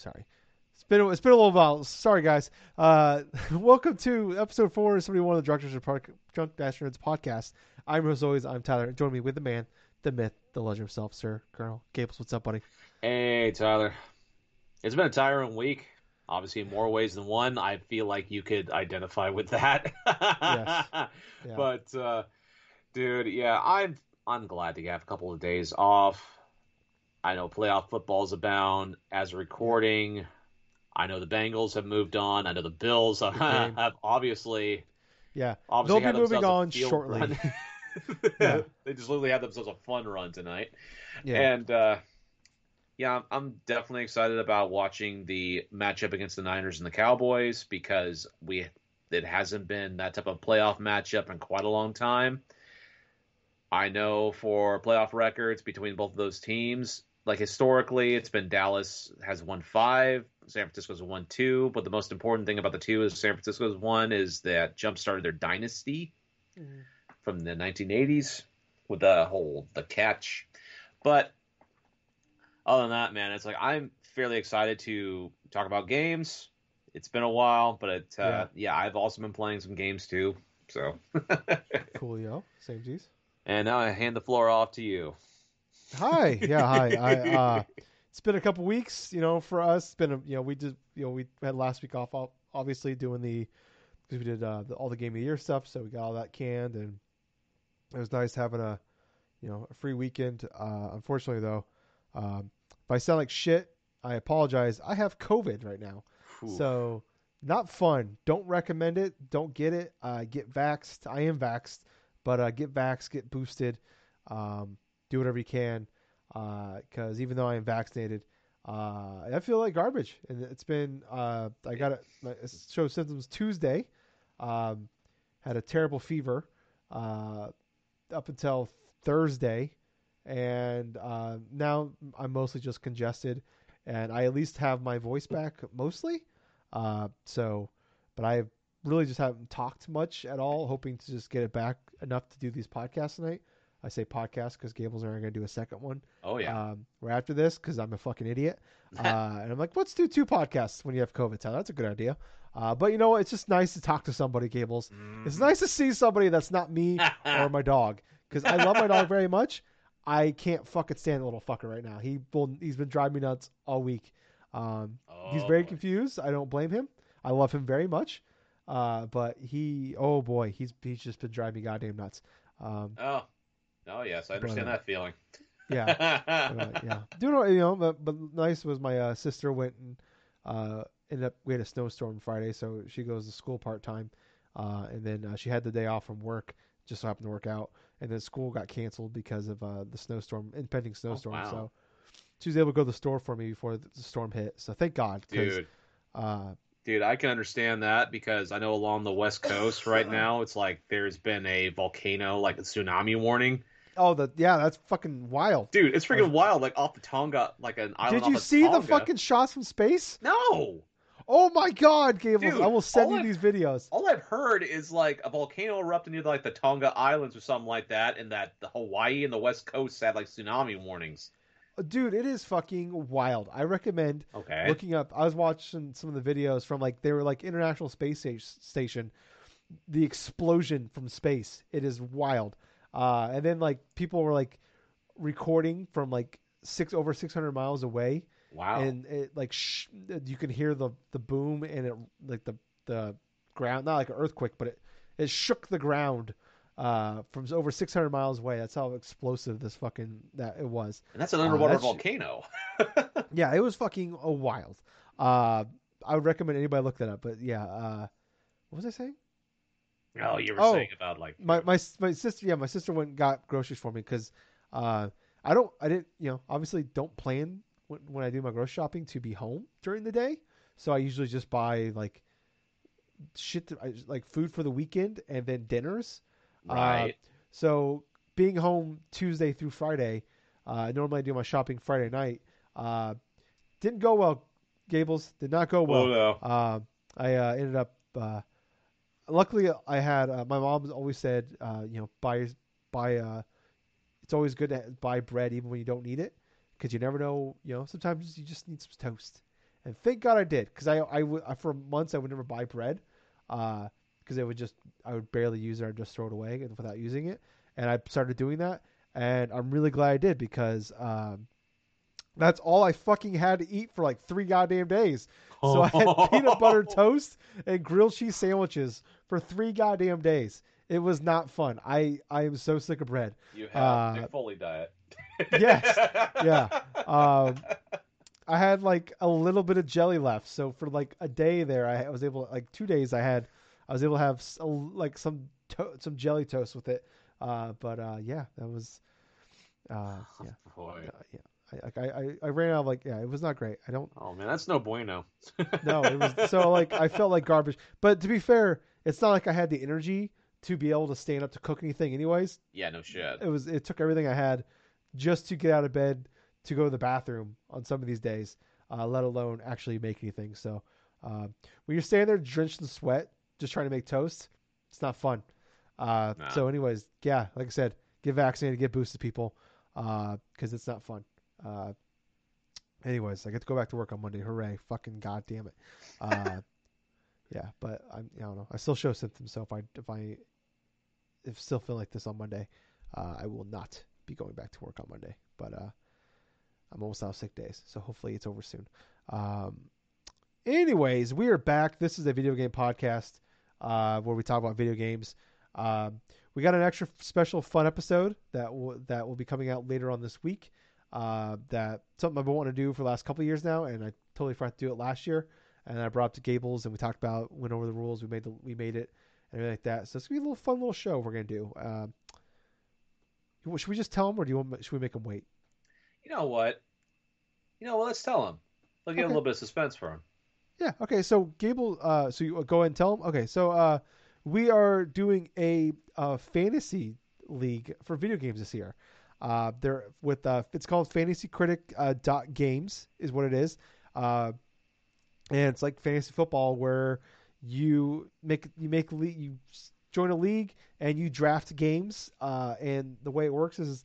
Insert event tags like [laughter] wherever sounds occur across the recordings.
Sorry. It's been it's been a little while. Sorry, guys. Uh, [laughs] welcome to episode four of seventy one of the Drunk Dashers Park, Drunk Dashers podcast. I'm as always. I'm Tyler. Join me with the man, the myth, the legend himself, Sir Colonel Gables. What's up, buddy? Hey, Tyler. It's been a tiring week. Obviously, in more ways than one. I feel like you could identify with that. Yes. [laughs] Yeah. But, uh, dude, yeah, I'm I'm glad to have a couple of days off. I know playoff football's abound. As a recording, I know the Bengals have moved on. I know the Bills [laughs] game. have obviously yeah, obviously they'll be moving on shortly. [laughs] [laughs] Yeah. They just literally had themselves a fun run tonight. yeah, And uh, yeah, I'm- I'm definitely excited about watching the matchup against the Niners and the Cowboys because we it hasn't been that type of playoff matchup in quite a long time. I know for playoff records between both of those teams, like historically, it's been Dallas has won five, San Francisco's won two. But the most important thing about the two is San Francisco's one is that jump started their dynasty Mhm. from the 1980s with the whole the catch. But other than that, man, it's like I'm fairly excited to talk about games. It's been a while, but it, uh, Yeah. yeah. I've also been playing some games too. So, [laughs] cool, yo, Same G's. and now I hand the floor off to you. Hi, yeah, hi. [laughs] I uh, it's been a couple weeks, you know, for us. It's been a, you know, we did, you know, we had last week off, obviously doing the because we did uh, the, all the game of the year stuff, so we got all that canned, and it was nice having a, you know, a free weekend. Uh, unfortunately, though, um, if I sound like shit, I apologize. I have COVID right now, Whew. so not fun. Don't recommend it. Don't get it. Uh, get vaxxed. I am vaxxed, but uh, get vaxxed, get boosted. Um, do whatever you can, because even though I am vaccinated, uh, I feel like garbage. And it's been uh, I got it showed symptoms Tuesday. Um, had a terrible fever uh, up until Thursday, and uh, now I'm mostly just congested, and I at least have my voice back mostly. Uh, so, but I really just haven't talked much at all, hoping to just get it back enough to do these podcasts tonight. I say podcast because Gables are going to do a second one oh yeah, um, right after this because I'm a fucking idiot. [laughs] Uh, and I'm like, let's do two podcasts when you have COVID. Tyler. That's a good idea. Uh, but you know? It's just nice to talk to somebody, Gables. It's Mhm. nice to see somebody that's not me or my [laughs] dog because I love my dog very much. I can't fucking stand the little fucker right now. He will, he's been driving me nuts all week. Um, he's Oh, very boy. confused. I don't blame him. I love him very much. Uh, but he, oh boy, he's he's just been driving me goddamn nuts. Um, Oh, oh yes, I understand that feeling. yeah. [laughs] But, uh, yeah, all- you know, but, but nice was my uh, sister went and uh, ended up we had a snowstorm Friday, so she goes to school part time, uh, and then uh, she had the day off from work, just so happened to work out, and then school got canceled because of uh, the snowstorm, impending snowstorm. wow. So she was able to go to the store for me before the storm hit. So thank God, Dude, uh, dude, I can understand that because I know along the west coast right [laughs] now, it's like there's been a volcano, like a tsunami warning. Oh, the yeah, that's fucking wild. Dude, it's freaking wild. Like off the Tonga, like an island. Did you see the fucking shots from space? No. Oh my God, Gables! Dude, I will send you I- these videos. All I've heard is like a volcano erupted near like the Tonga Islands or something like that, and that the Hawaii and the West Coast had like tsunami warnings. Uh, dude, it is fucking wild. I recommend Okay. looking up. I was watching some of the videos from like they were like International Space Station, the explosion from space. It is wild. Uh, and then like people were like recording from like six over six hundred miles away, wow. and it like sh- you can hear the the boom and it like the the ground not like an earthquake, but it it shook the ground. Uh, from over 600 miles away. That's how explosive this fucking that it was. and that's an underwater that's- volcano. [laughs] Yeah, it was fucking uh, wild. Uh, I would recommend anybody look that up. But yeah, uh, what was I saying? Oh, you were Oh, saying about like My my my sister, yeah, my sister went and got groceries for me because uh, I don't, I didn't, you know, obviously don't plan when, when I do my grocery shopping to be home during the day. So I usually just buy like shit, to, like food for the weekend and then dinners. Uh, right. So being home Tuesday through Friday, uh, normally I do my shopping Friday night. Uh, didn't go well. Gables did not go well. oh no. Uh, I uh, ended up. Uh, luckily, I had uh, my mom always said, uh, you know, buy buy. Uh, it's always good to buy bread even when you don't need it, because you never know. You know, sometimes you just need some toast, and thank God I did because I I for months I would never buy bread, because it would just I would barely use it or just throw it away without using it, and I started doing that, and I'm really glad I did because um, that's all I fucking had to eat for like three goddamn days. So I had [laughs] peanut butter toast and grilled cheese sandwiches for three goddamn days. It was not fun. I I am so sick of bread. You have Uh, Foley diet. [laughs] Yes. Yeah. [laughs] Um, I had like a little bit of jelly left, so for like a day there, I was able like two days. I had I was able to have a, like some to- some jelly toast with it. Uh, but uh, yeah, that was uh, yeah Boy. uh, yeah. I, like I, I I ran out of like yeah, it was not great. I don't Oh man, that's no bueno. [laughs] no, it was so like I felt like garbage. But to be fair, it's not like I had the energy to be able to stand up to cook anything. Anyways, Yeah, no shit. it was it took everything I had just to get out of bed to go to the bathroom on some of these days, uh, let alone actually make anything. So um, when you're standing there drenched in sweat, just trying to make toast, it's not fun. Uh, Nah. So, anyways, yeah, like I said, get vaccinated, get boosted, people, because it's not fun. Uh, anyways, I get to go back to work on Monday. Hooray! Fucking goddamn it. Uh, [laughs] yeah, but I'm, I don't know. I still show symptoms, so if I if I if still feel like this on Monday, uh, I will not be going back to work on Monday. But uh, I'm almost out of sick days, so hopefully it's over soon. Um, anyways, we are back. This is a video game podcast uh, where we talk about video games. Um, we got an extra special fun episode that will that will be coming out later on this week. Uh, that something I've been wanting to do for the last couple of years now, and I totally forgot to do it last year. And I brought up to Gables, and we talked about went over the rules. We made the we made it and everything like that. So it's gonna be a little fun little show we're gonna do. Um, should we just tell them, or do you want? Should we make them wait? You know what? You know what? Let's tell him. Let's get Okay. a little bit of suspense for him. Yeah. Okay. So Gable, uh, so you go ahead and tell them. Okay. So uh, we are doing a, uh fantasy league for video games this year. Uh, they're with uh, it's called Fantasy Critic uh, dot Games is what it is. Uh, and it's like fantasy football where you make you make you join a league and you draft games. Uh, and the way it works is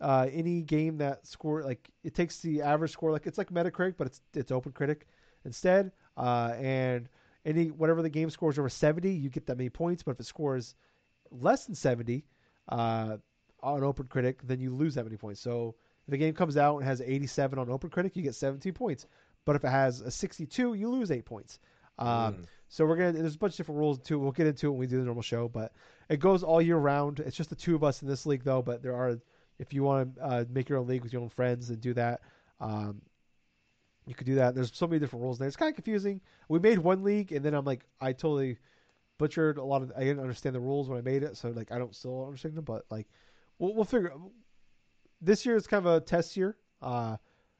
uh, any game that score like it takes the average score like it's like Metacritic, but it's it's Open Critic instead. Uh, and any whatever the game scores over 70, you get that many points. But if it scores less than 70 uh, on Open Critic, then you lose that many points. So if the game comes out and has 87 on Open Critic, you get 17 points. But if it has a 62, you lose eight points. Um, Mm. So we're gonna. There's a bunch of different rules too. We'll get into it when we do the normal show, but it goes all year round. It's just the two of us in this league though. But there are, if you want to uh, make your own league with your own friends and do that, um, you could do that. There's so many different rules there. It's kind of confusing. We made one league, and then I'm like, I totally butchered a lot of. I didn't understand the rules when I made it, so like I don't still understand them. But like, we'll we'll figure. This year is kind of a test year. Uh,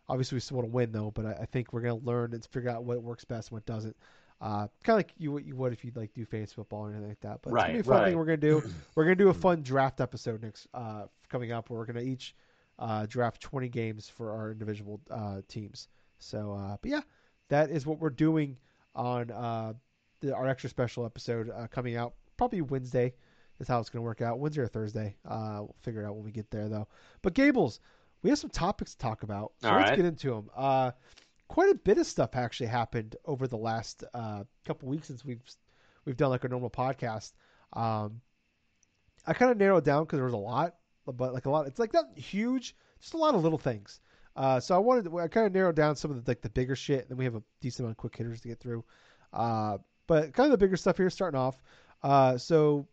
obviously we still want to win though, but I, I think we're gonna learn and figure out what works best and what doesn't. Uh, kind of like you what you would if you like do fantasy football or anything like that. But it's gonna be a Right, fun thing we're gonna do. We're gonna do a fun draft episode next uh, coming up where we're gonna each uh, draft 20 games for our individual uh, teams. So, uh, but yeah, that is what we're doing on uh, the, our extra special episode uh, coming out probably Wednesday. Is how it's going to work out. Wednesday or Thursday. Uh, we'll figure it out when we get there, though. But Gables, we have some topics to talk about. So All let's right. get into them. Uh, quite a bit of stuff actually happened over the last uh, couple weeks since we've we've done like a normal podcast. Um, I kind of narrowed down because there was a lot, but like a lot, it's like not huge, just a lot of little things. Uh, so I wanted, to, I kind of narrowed down some of the like the bigger shit. And then we have a decent amount of quick hitters to get through. Uh, but kind of the bigger stuff here, starting off. Uh, so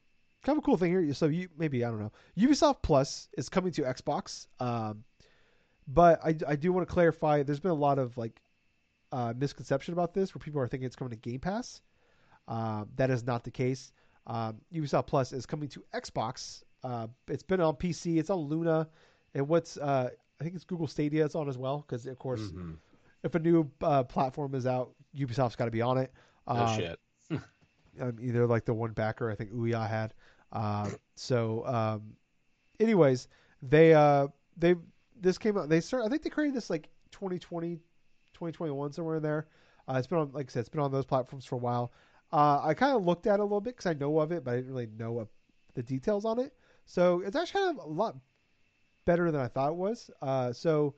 kind of a cool thing here. So you maybe I don't know. Ubisoft Plus is coming to Xbox. Um, but I, I do want to clarify. There's been a lot of like uh, misconception about this, where people are thinking it's coming to Game Pass. Um, that is not the case. Um, Ubisoft Plus is coming to Xbox. Uh, it's been on PC. It's on Luna, and what's uh, I think it's Google Stadia. It's on as well because of course, Mhm. if a new uh, platform is out, Ubisoft's got to be on it. No Uh, shit. [laughs] um, either like the one backer I think Ouya had. Uh, so, um, anyways, they uh, they this came out. They start. I think they created this like 2020, 2021 somewhere in there. Uh, it's been on, like I said, it's been on those platforms for a while. Uh, I kind of looked at it a little bit because I know of it, but I didn't really know the details on it. So it's actually kind of a lot better than I thought it was. Uh, so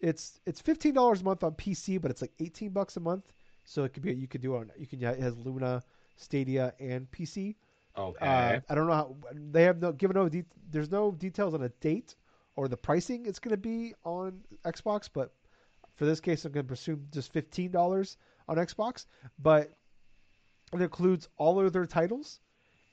it's it's fifteen dollars a month on PC, but it's like eighteen bucks a month. So it could be you could do it on you can it has Luna, Stadia, and PC. Okay. Uh, I don't know how they have no given no de- there's no details on a date or the pricing it's going to be on Xbox, but for this case, I'm going to presume just fifteen dollars on Xbox. But it includes all of their titles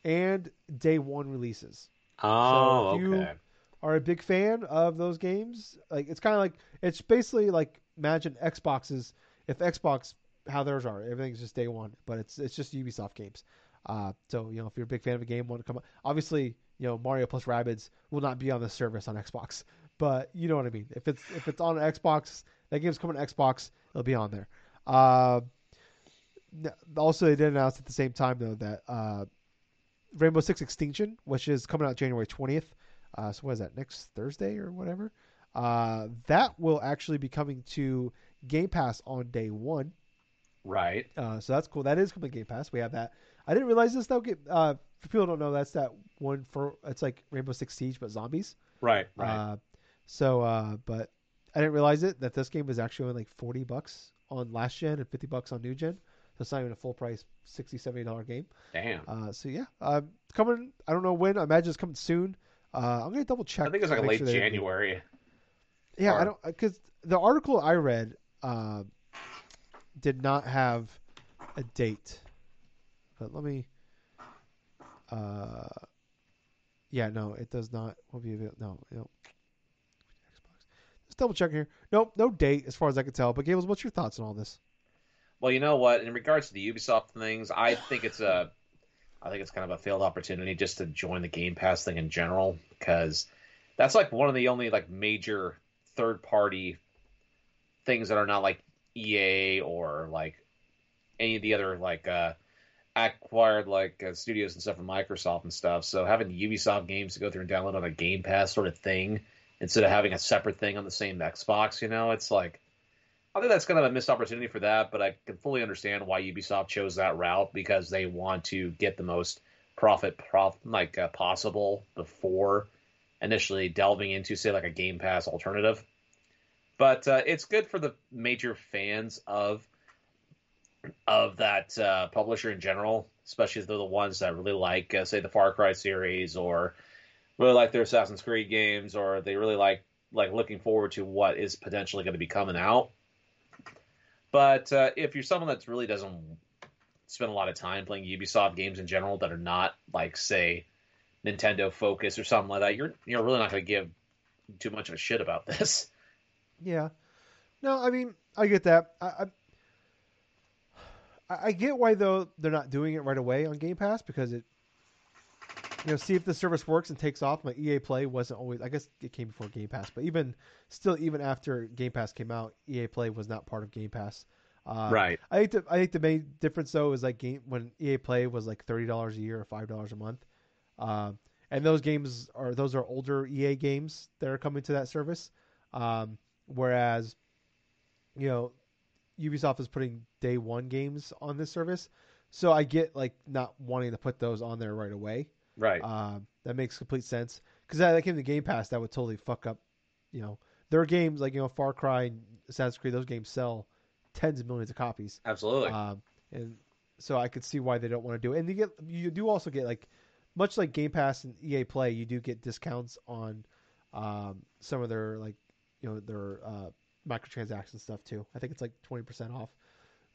and day one releases. oh, if you- okay. Are a big fan of those games? Like it's kind of like it's basically like imagine Xboxes if Xbox how theirs are everything's just day one, but it's it's just Ubisoft games. Uh, so you know if you're a big fan of a game, want to come obviously you know Mario plus Rabbids will not be on the service on Xbox, but you know what I mean. If it's if it's on Xbox, that game's coming to Xbox, it'll be on there. Uh, also, they did announce at the same time though that uh, Rainbow Six Extraction, which is coming out January twentieth. Uh, so what is that next Thursday or whatever? Uh, that will actually be coming to Game Pass on day one. Right. Uh, so that's cool. That is coming to Game Pass. We have that. I didn't realize this though. Uh, for people don't know, that's that one for it's like Rainbow Six Siege but zombies. Right. Right. Uh, so, uh, but I didn't realize it that this game was actually only like forty bucks on last gen and fifty bucks on new gen. So it's not even a full price 60 70 dollar game. Damn. Uh, so yeah, uh, it's coming. I don't know when. I imagine it's coming soon. Uh, I'm gonna double check. I think it's like to a make late sure January. Yeah, I don't because the article I read uh, did not have a date. But let me. Uh, yeah, no, it does not. Will be available. No, no. Xbox. Just double checking here. Nope, no date as far as I can tell. But Gables, what's your thoughts on all this? Well, you know what? In regards to the Ubisoft things, I think it's a, I think it's kind of a failed opportunity just to join the Game Pass thing in general because that's like one of the only like major third party things that are not like EA or like any of the other like uh acquired like uh, studios and stuff from Microsoft and stuff. So having Ubisoft games to go through and download on a Game Pass sort of thing instead of having a separate thing on the same Xbox, you know, it's like I think that's kind of a missed opportunity for that, but I can fully understand why Ubisoft chose that route because they want to get the most profit prof like uh, possible before initially delving into say like a Game Pass alternative. But uh, it's good for the major fans of of that uh, publisher in general, especially if they're the ones that really like, uh, say, the Far Cry series or really like their Assassin's Creed games, or they really like like looking forward to what is potentially going to be coming out. But uh, if you're someone that really doesn't spend a lot of time playing Ubisoft games in general that are not like say Nintendo focused or something like that, you're you're really not going to give too much of a shit about [laughs] this. Yeah. No, I mean I get that. I, I I get why though they're not doing it right away on Game Pass because it, you know, see if the service works and takes off. My EA Play wasn't always. I guess it came before Game Pass, but even still, even after Game Pass came out, EA Play was not part of Game Pass. Uh, right. I think the I think the main difference though is like game when EA Play was like thirty dollars a year or five dollars a month, um, and those games are those are older EA games that are coming to that service, um, whereas, you know, Ubisoft is putting day one games on this service, so I get like not wanting to put those on there right away. Right. Um, that makes complete sense because that, that came to Game Pass that would totally fuck up, you know, their games like you know Far Cry and Assassin's Creed. Those games sell tens of millions of copies. Absolutely. Um, and so I could see why they don't want to do it. And you get you do also get like much like Game Pass and EA Play, you do get discounts on um, some of their like you know their uh, microtransaction stuff too. I think it's like twenty percent off,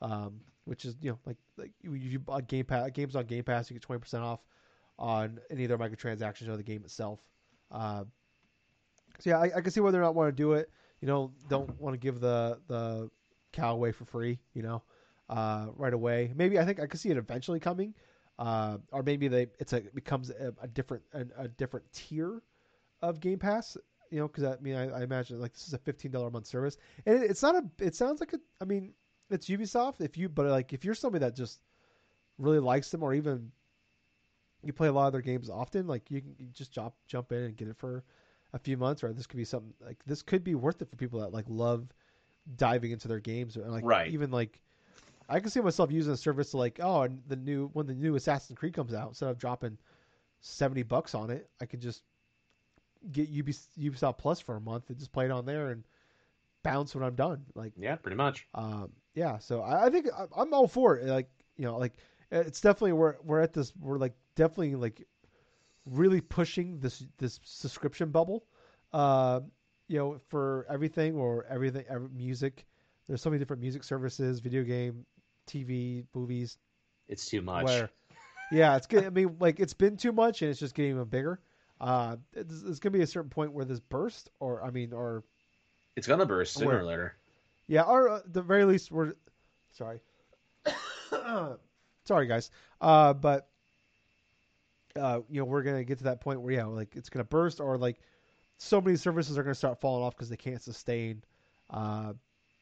um, which is you know like like you, you buy Game Pass games on Game Pass, you get twenty percent off on any of their microtransactions or the game itself. Uh, so yeah, I, I can see why they're not want to do it. You know, don't want to give the the cow away for free. You know, uh, right away. Maybe I think I could see it eventually coming, uh, or maybe they it's a it becomes a, a different a, a different tier of Game Pass. You know, because I mean, I, I imagine like this is a fifteen dollar a month service, and it, it's not a. It sounds like a. I mean, it's Ubisoft. If you but like if you're somebody that just really likes them, or even you play a lot of their games often, like you can you just jump jump in and get it for a few months, or this could be something like this could be worth it for people that like love diving into their games, or like Right. even like I can see myself using a service to like oh, and the new when the new Assassin's Creed comes out, instead of dropping seventy bucks on it, I could just get Ubis- Ubisoft Plus for a month and just play it on there and bounce when I'm done. Like Yeah, pretty much. um, yeah, so I, I think I, I'm all for it. Like you know, like it's definitely we're we're at this we're like definitely like really pushing this this subscription bubble. Uh, you know, for everything or everything, every, music. There's so many different music services, video game, TV, movies. It's too much. Where, yeah, it's good. I mean, like it's been too much, and it's just getting even bigger. Uh, it's, it's gonna be a certain point where this burst, or I mean, or It's gonna burst sooner Where? or later. Yeah, or at the very least, we're sorry. [coughs] sorry, guys. Uh, but uh, you know, we're gonna get to that point where yeah, like it's gonna burst, or like so many services are gonna start falling off because they can't sustain uh,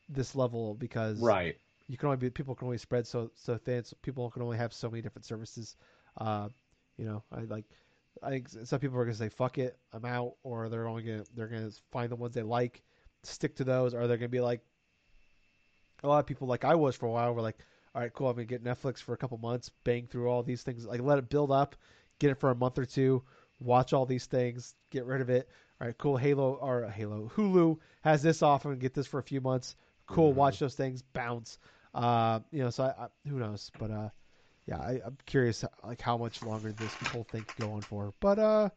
this level because Right. you can only be people can only spread so so thin. So people can only have so many different services. Uh, you know, I like. I think some people are gonna say "fuck it, I'm out," or they're only gonna they're gonna find the ones they like, stick to those, or they're gonna be like a lot of people like I was for a while were like, all right, cool, I'm gonna get Netflix for a couple months, bang through all these things, like let it build up, get it for a month or two, watch all these things, get rid of it. All right, cool. Halo or Halo Hulu has this off and get this for a few months. Cool, Mhm. watch those things, bounce. Uh, you know, so I, I, who knows? But uh, yeah, I, I'm curious like how much longer this whole thing could go on for. But uh,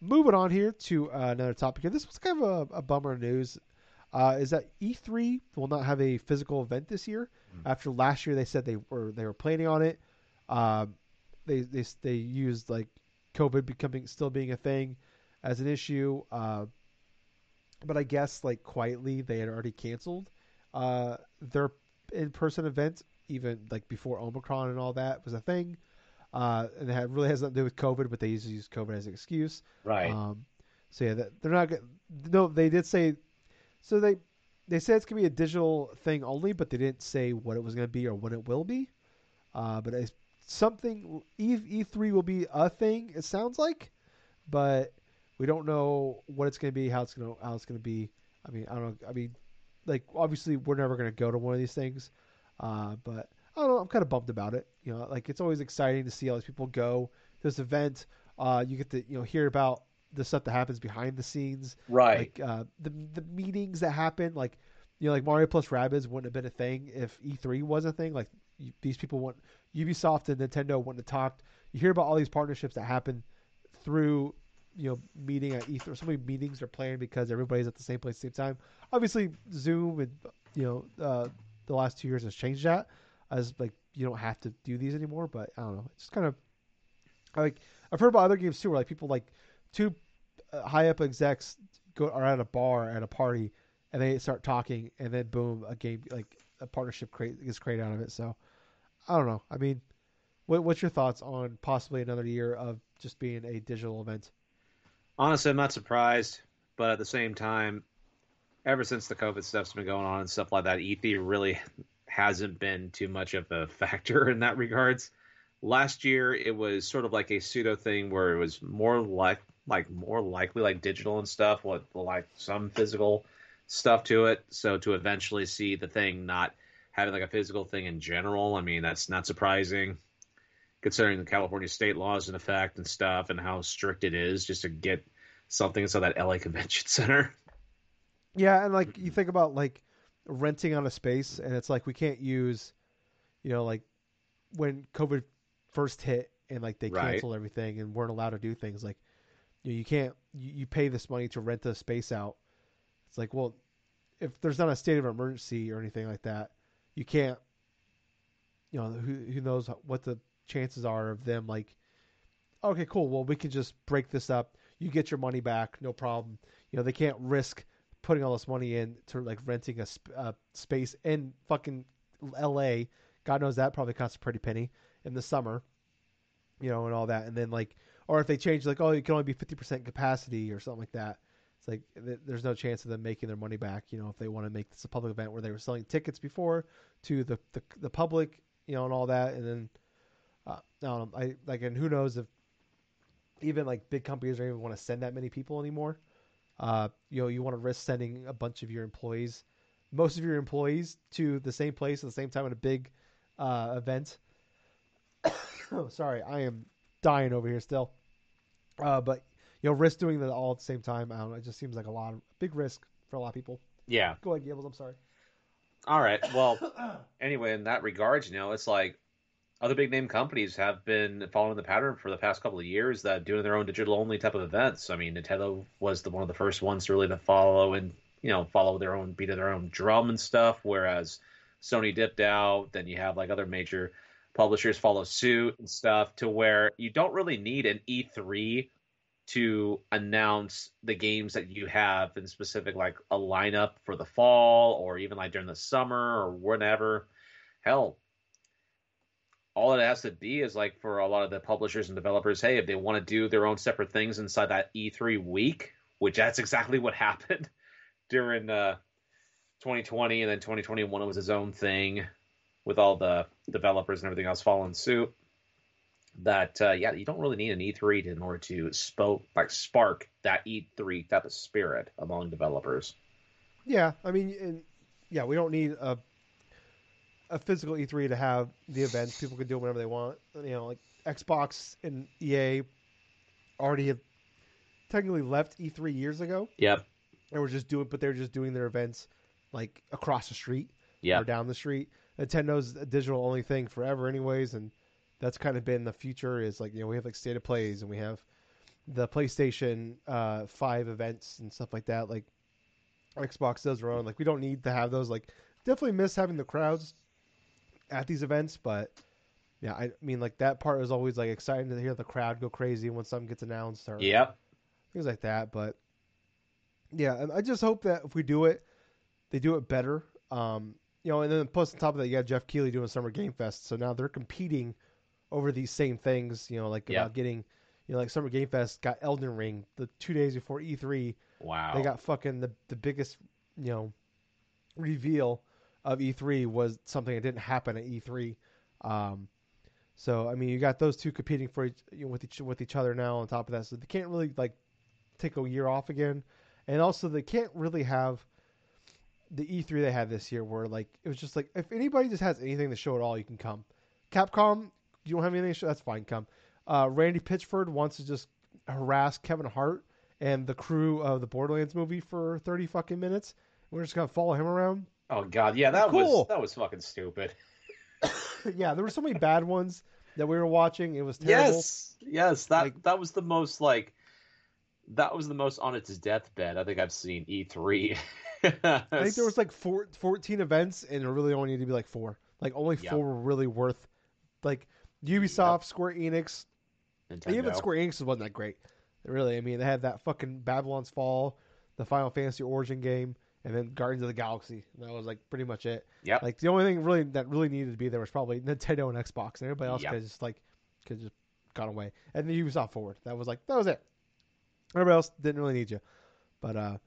moving on here to uh, another topic here. This was kind of a, a bummer news. Uh, is that E3 will not have a physical event this year? Mm. After last year, they said they were they were planning on it. Um, they they they used like COVID becoming still being a thing as an issue. Uh, but I guess like quietly they had already canceled uh, their in person event even like before Omicron and all that was a thing. Uh, and it really has nothing to do with COVID, but they used to use COVID as an excuse. Right. Um, so yeah, that, they're not. gonna- No, they did say. So they they said it's gonna be a digital thing only, but they didn't say what it was gonna be or when it will be. Uh, but it's something E E three will be a thing. It sounds like, but we don't know what it's gonna be, how it's gonna how it's gonna be. I mean, I don't. know. I mean, like obviously we're never gonna go to one of these things, uh, but I don't know. I'm kind of bummed about it. You know, like it's always exciting to see all these people go to this event. Uh, you get to you know hear about the stuff that happens behind the scenes, right. like uh, the the meetings that happen. Like you know, like Mario plus Rabbids wouldn't have been a thing if E3 was a thing. Like you, these people want Ubisoft and Nintendo wouldn't have talked. You hear about all these partnerships that happen through you know meeting at E3. So many meetings are planned because everybody's at the same place at the same time. Obviously, Zoom and you know uh, the last two years has changed that as like you don't have to do these anymore. But I don't know. It's kind of like I've heard about other games too, where like people like two uh, high up execs go are at a bar at a party and they start talking, and then boom, a game like a partnership create, is created out of it. So I don't know. I mean, what, what's your thoughts on possibly another year of just being a digital event? Honestly, I'm not surprised, but at the same time, ever since the COVID stuff's been going on and stuff like that, E3 really hasn't been too much of a [laughs] factor in that regards. Last year, it was sort of like a pseudo thing where it was more like like more likely like digital and stuff, with like some physical stuff to it. So to eventually see the thing not having like a physical thing in general, I mean that's not surprising considering the California state laws in effect and stuff and how strict it is just to get something inside that LA [laughs] Convention Center. Yeah, and like you think about like renting on a space, and it's like we can't use, you know, like when COVID first hit and like they Right. canceled everything and weren't allowed to do things. Like you, know, you can't you, you pay this money to rent the space out. It's like well, if there's not a state of emergency or anything like that, you can't. You know who who knows what the chances are of them like. Okay, cool. Well, we can just break this up. You get your money back, no problem. You know they can't risk putting all this money in to like renting a, sp- a space in fucking L.A. God knows that probably costs a pretty penny in the summer, you know, and all that. And then like, or if they change like, oh, you can only be fifty percent capacity or something like that. It's like th- there's no chance of them making their money back. You know, if they want to make this a public event where they were selling tickets before to the the, the public, you know, and all that, and then uh, I don't know, I like, and who knows if even like big companies don't even want to send that many people anymore. Uh, you know, you want to risk sending a bunch of your employees, most of your employees, to the same place at the same time at a big uh, event. [coughs] oh, sorry, I am dying over here still. Uh, but you know, risk doing that all at the same time. I don't know. It just seems like a lot of big risk for a lot of people. Yeah. Go ahead, Gables. I'm sorry. All right. Well, [coughs] anyway, in that regards, you know, it's like other big name companies have been following the pattern for the past couple of years that doing their own digital only type of events. I mean, Nintendo was the one of the first ones really to follow and you know follow their own beat of their own drum and stuff. Whereas Sony dipped out. Then you have like other major publishers follow suit and stuff to where you don't really need an E3 to announce the games that you have in specific like a lineup for the fall or even like during the summer or whenever. Hell, all it has to be is like for a lot of the publishers and developers, hey, if they want to do their own separate things inside that E3 week, which that's exactly what [laughs] happened during uh, 2020 and then 2021 it was its own thing with all the developers and everything else following suit. That uh, yeah, you don't really need an E3 in order to spoke like spark that E3 type of spirit among developers. Yeah, I mean, and, yeah, we don't need a a physical E3 to have the events. People can do whatever they want. You know, like Xbox and EA already have technically left E3 years ago. Yep. And we're just doing, but they're just doing their events like across the street Yeah. or down the street. Nintendo's a digital only thing forever, anyways, and that's kind of been the future. Is like you know we have like state of plays and we have the PlayStation uh, Five events and stuff like that. Like Xbox does their own. Like we don't need to have those. Like definitely miss having the crowds at these events, but yeah, I mean like that part is always like exciting to hear the crowd go crazy when something gets announced or Yep. things like that. But yeah, and I just hope that if we do it, they do it better. Um, you know, and then plus on top of that, you got Geoff Keighley doing Summer Game Fest, so now they're competing over these same things. You know, like Yeah. about getting, you know, like Summer Game Fest got Elden Ring the two days before E3. Wow. They got fucking the the biggest, you know, reveal of E3 was something that didn't happen at E3. Um, so I mean, you got those two competing for each, you know, with each with each other now. On top of that, so they can't really like take a year off again, and also they can't really have the E3 they had this year, where like it was just like if anybody just has anything to show at all, you can come. Capcom, you don't have anything to show, that's fine, come. Uh, Randy Pitchford wants to just harass Kevin Hart and the crew of the Borderlands movie for thirty fucking minutes. We're just gonna follow him around. Oh god, yeah, that Cool. was that was fucking stupid. [coughs] yeah, there were so many bad ones that we were watching. It was terrible. Yes, yes, that Like- that was the most like that was the most on its deathbed I think I've seen E3. [laughs] I think there was like four, 14 events, and it really only needed to be like four. Like only Yep. four were really worth. Like Ubisoft, Square Enix, Nintendo. even Square Enix wasn't that great. Really, I mean, they had that fucking Babylon's Fall, the Final Fantasy Origin game, and then Guardians of the Galaxy. And that was like pretty much it. Yeah. Like the only thing really that really needed to be there was probably Nintendo and Xbox, and everybody else Yep. could just like could just gone away. And the Ubisoft Forward, that was like that was it. Everybody else didn't really need you, but uh,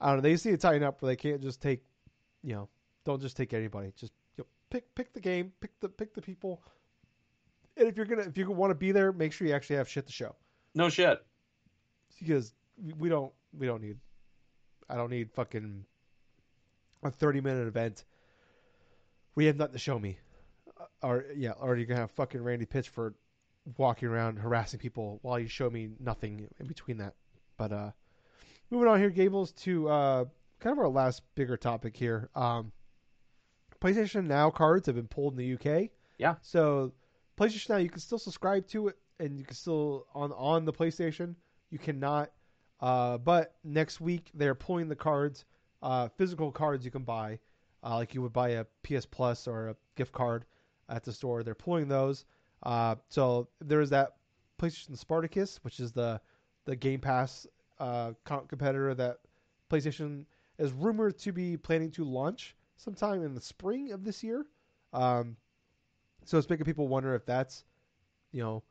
I don't know. They see to tighten up where they can't just take, you know, don't just take anybody. Just you know, pick pick the game, pick the pick the people. And if you're gonna if you want to be there, make sure you actually have shit to show no shit. because we don't we don't need I don't need fucking a 30 minute event. We have nothing to show me. Uh, Or yeah, or you're gonna have fucking Randy Pitchford walking around harassing people while you show me nothing in between that. But uh moving on here, Gables, to uh kind of our last bigger topic here. Um PlayStation Now cards have been pulled in the UK. Yeah. So PlayStation Now you can still subscribe to it and you can still on on the PlayStation. You cannot uh, but next week they're pulling the cards, uh, physical cards you can buy, uh, like you would buy a PS Plus or a gift card at the store. They're pulling those. Uh, so there's that PlayStation Spartacus, which is the the Game Pass uh, competitor that PlayStation is rumored to be planning to launch sometime in the spring of this year. Um, so it's making people wonder if that's, you know,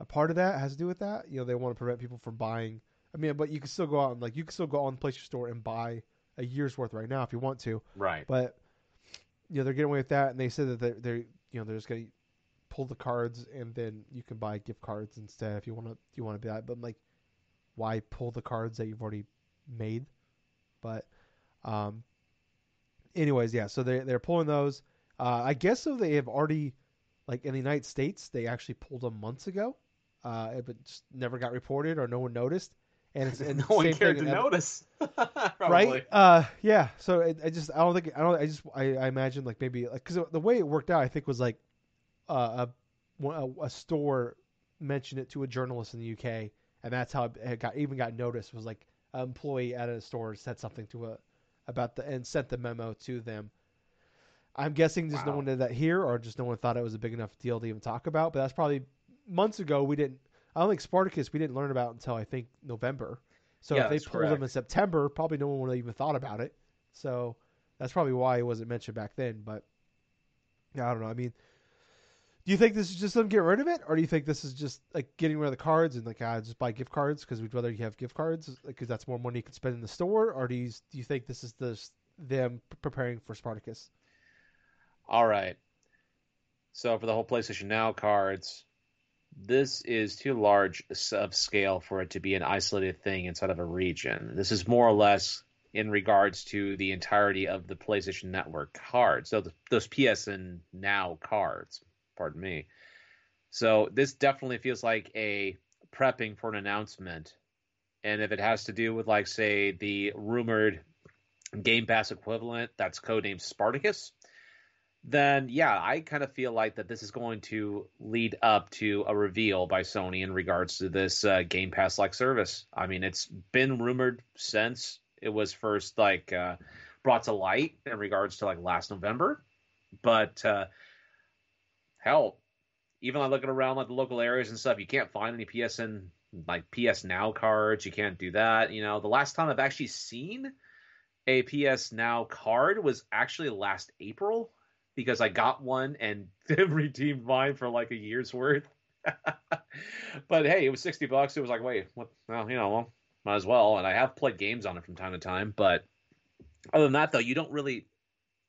a part of that has to do with that. You know, they want to prevent people from buying. I mean, but you can still go out and like you can still go on the PlayStation Store and buy a year's worth right now if you want to. Right. But you know they're getting away with that, and they said that they're, they're you know they're just gonna pull the cards and then you can buy gift cards instead if you want to you want to buy that. But like, why pull the cards that you've already made? But um, anyways, yeah. So they they're pulling those. Uh, I guess so. They have already like in the United States they actually pulled them months ago, uh, but just never got reported or no one noticed. And it's and [laughs] no one cared to notice. [laughs] right? Uh, yeah. So it, I just I don't think I don't I just I, I imagine like maybe like because the way it worked out I think was like uh, a, a a store mentioned it to a journalist in the UK and that's how it got even got noticed was like an employee at a store said something to a about the and sent the memo to them. I'm guessing just no one did that here, or just no one thought it was a big enough deal to even talk about. But that's probably months ago. We didn't. I don't think Spartacus we didn't learn about until I think November. So Yeah, if they pulled them in. September, probably no one would have even thought about it. So that's probably why it wasn't mentioned back then. But yeah, I don't know. I mean, do you think this is just them get rid of it, or do you think this is just like getting rid of the cards and like ah, just buy gift cards because we'd rather you have gift cards because that's more money you could spend in the store, or do you do you think this is just them preparing for Spartacus? All right. So for the whole PlayStation Now cards, this is too large of scale for it to be an isolated thing inside of a region. This is more or less in regards to the entirety of the PlayStation Network cards. So the, those PSN Now cards, pardon me. So this definitely feels like a prepping for an announcement. And if it has to do with like say the rumored Game Pass equivalent that's codenamed Spartacus, then yeah, I kind of feel like that this is going to lead up to a reveal by Sony in regards to this uh, Game Pass like service. I mean, it's been rumored since it was first like uh, brought to light in regards to like last November, but uh, hell, even like looking around like the local areas and stuff, you can't find any PSN like PS Now cards. You can't do that. You know, the last time I've actually seen a PS Now card was actually last April because I got one and [laughs] redeemed mine for like a year's worth. [laughs] but hey, it was sixty bucks. It was like, wait, what? Well, you know, well, might as well. And I have played games on it from time to time. But other than that, though, you don't really,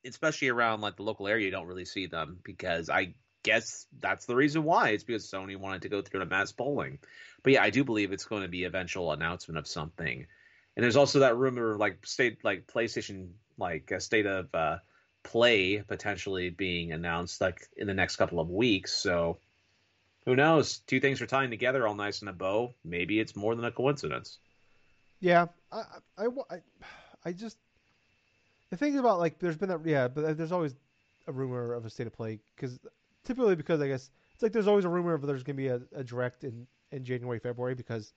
especially around like the local area, you don't really see them because I guess that's the reason why. It's because Sony wanted to go through the mass polling. But yeah, I do believe it's going to be eventual announcement of something. And there's also that rumor, like state, like PlayStation, like a state of uh, play potentially being announced, like in the next couple of weeks. So who knows? Two things are tying together all nice in a bow. Maybe it's more than a coincidence. Yeah, I, I, I, I- just the thing about like there's been that yeah, but there's always a rumor of a state of play because typically because I guess it's like there's always a rumor of there's gonna be a, a direct in in January February because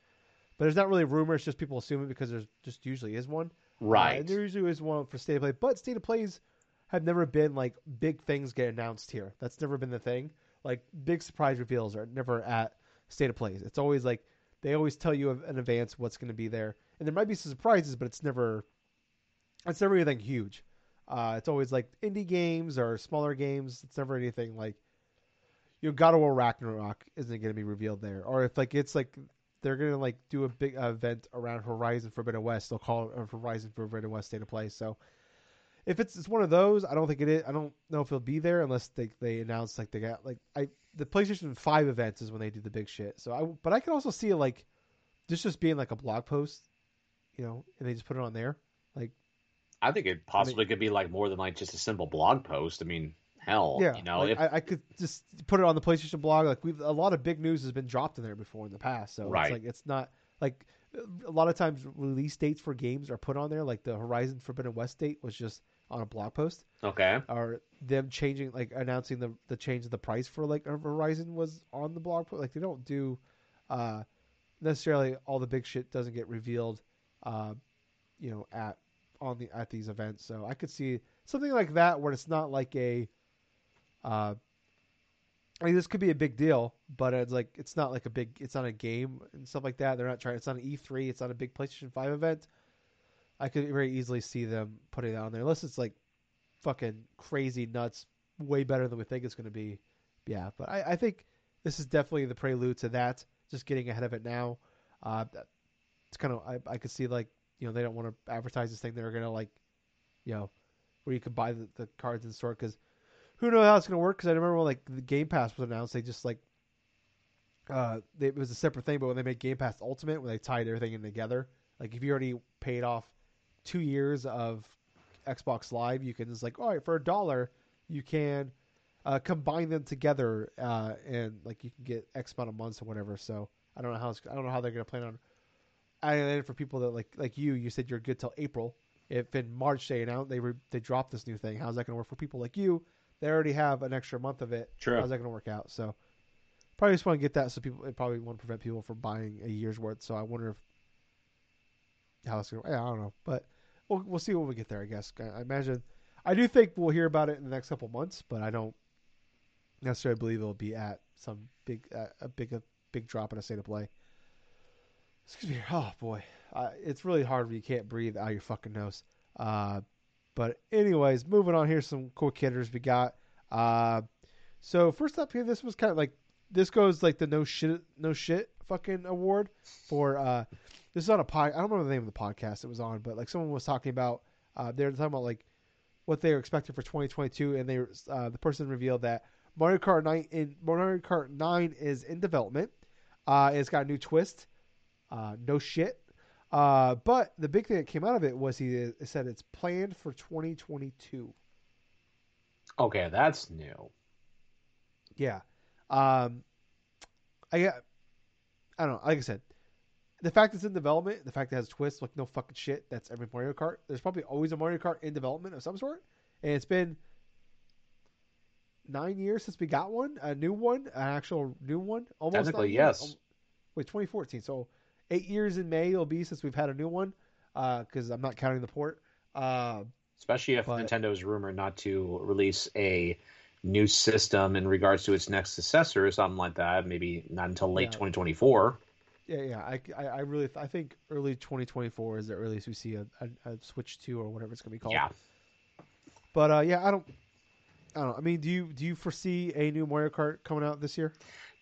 but there's not really a rumor it's just people assume it because there's just usually is one Uh, and there usually is one for state of play but state of plays have never been like big things get announced here. That's never been the thing. Like big surprise reveals are never at state of plays. It's always like they always tell you in advance what's going to be there. And there might be some surprises but it's never it's never anything huge. Uh, it's always like indie games or smaller games. It's never anything like you know god of war ragnarok isn't going to be revealed there. Or if like it's like they're going to like do a big uh, event around horizon forbidden west. They'll call it a horizon forbidden west state of play. So if it's, it's one of those i don't think it is i don't know if it'll be there unless they, they announce like they got like i the playstation 5 events is when they do the big shit. So i but i can also see it like this just being like a blog post you know and they just put it on there. Like I think it possibly could be like more than like just a simple blog post. I mean, hell, yeah you know, like, if I, I could just put it on the playstation blog. Like we've a lot of big news has been dropped in there before in the past. So Right. it's like it's not like a lot of times release dates for games are put on there. Like the horizon forbidden west date was just on a blog post okay, or them changing like announcing the the change of the price for like Horizon was on the blog post. Like they don't do uh necessarily all the big shit doesn't get revealed uh you know at on the at these events. So I could see something like that where it's not like a uh I mean, this could be a big deal, but it's like it's not like a big. It's not a game and stuff like that. They're not trying. It's not an E3. It's not a big PlayStation Five event. I could very easily see them putting it on there, unless it's like fucking crazy nuts, way better than we think it's going to be. Yeah, but I, I think this is definitely the prelude to that. Just getting ahead of it now. Uh, it's kind of I, I could see like you know they don't want to advertise this thing. They're gonna like, you know, where you could buy the, the cards in the store because who knows how it's gonna work? Because I remember when like the Game Pass was announced, they just like. Uh, they, it was a separate thing, but when they made Game Pass Ultimate, when they tied everything in together, like if you already paid off two years of Xbox Live, you can just like, all right, for a dollar, you can uh, combine them together, uh, and like you can get X amount of months or whatever. So I don't know how it's, I don't know how they're gonna plan on and then for people that like like you, you said you're good till April. If in March they announce they re, they drop this new thing, how's that going to work for people like you? They already have an extra month of it. True. How's that going to work out? So probably just want to get that so people it probably want to prevent people from buying a year's worth. So I wonder if how going. Yeah, I don't know, but we'll we'll see when we get there. I guess I imagine. I do think we'll hear about it in the next couple months, but I don't necessarily believe it'll be at some big uh, a big a big drop in a state of play. Excuse me. Oh boy, uh, it's really hard when you can't breathe out your fucking nose. Uh, but anyways, moving on here, some quick hitters we got. Uh, so first up here, this was kind of like this goes like the no shit no shit fucking award for uh, this is on a pod. I don't remember the name of the podcast it was on, but like someone was talking about uh, they were talking about like what they were expecting for 2022, and they uh, the person revealed that Mario Kart 9 in Mario Kart 9 is in development. Uh, it's got a new twist. Uh, no shit. Uh, but the big thing that came out of it was he said it's planned for 2022. Okay, that's new. Yeah. Um, I. I don't know. Like I said, the fact it's in development, the fact it has twists, like no fucking shit. That's every Mario Kart. There's probably always a Mario Kart in development of some sort, and it's been nine years since we got one, a new one, an actual new one. Almost Technically, yes. Years. Wait, 2014. So eight years in May it'll be since we've had a new one, because uh, I'm not counting the port. Uh, Especially if but- Nintendo is rumored not to release a new system in regards to its next successor or something like that. Maybe not until late Yeah. 2024. Yeah, yeah. I, I, I really, I think early 2024 is the earliest we see a, a, a Switch 2 or whatever it's gonna be called. Yeah. But uh, yeah, I don't. I don't know. I mean, do you do you foresee a new Mario Kart coming out this year?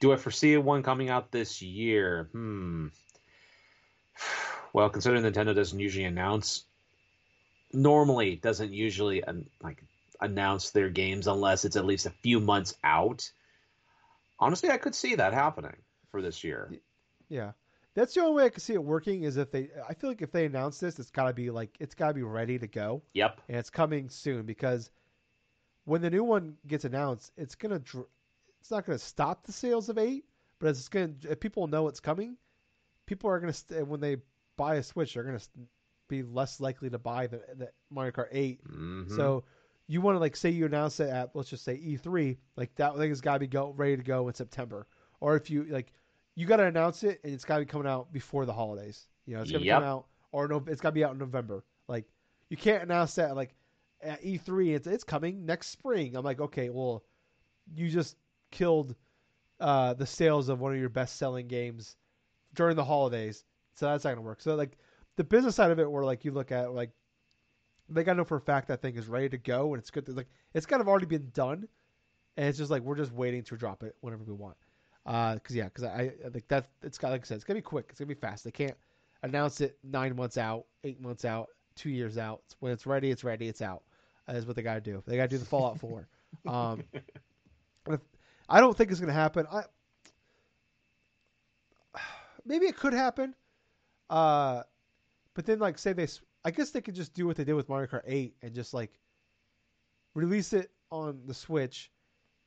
Do I foresee one coming out this year? Hmm. [sighs] Well, considering Nintendo doesn't usually announce, normally doesn't usually like announce their games unless it's at least a few months out. Honestly, I could see that happening for this year. Yeah, that's the only way I can see it working is if they. I feel like if they announce this, it's got to be like it's got to be ready to go, Yep. and it's coming soon because when the new one gets announced, it's gonna. dr- It's not gonna stop the sales of eight, but it's gonna. If people know it's coming, people are gonna st- when they buy a Switch, they're gonna st- be less likely to buy the, the Mario Kart eight Mhm. So you want to like say you announce it at let's just say E3, like that thing has got to be go ready to go in September. Or if you like, you got to announce it and it's got to be coming out before the holidays. You know, it's gonna Yep. come out or no, it's got to be out in November. Like you can't announce that like at E3. It's it's coming next spring. I'm like, okay, well, you just killed uh, the sales of one of your best selling games during the holidays. So that's not gonna work. So like the business side of it, where like you look at like they got to know for a fact that thing is ready to go and it's good. To, like it's kind of already been done, and it's just like we're just waiting to drop it whenever we want. Because yeah, because I, I think that it's got like I said, it's gonna be quick. It's gonna be fast. They can't announce it nine months out, eight months out, two years out. It's, when it's ready, it's ready. It's out. That is what they got to do. They got to do the Fallout Four. [laughs] Um, I don't think it's gonna happen. I maybe it could happen. Uh, but then like say they, I guess they could just do what they did with Mario Kart 8 and just like release it on the Switch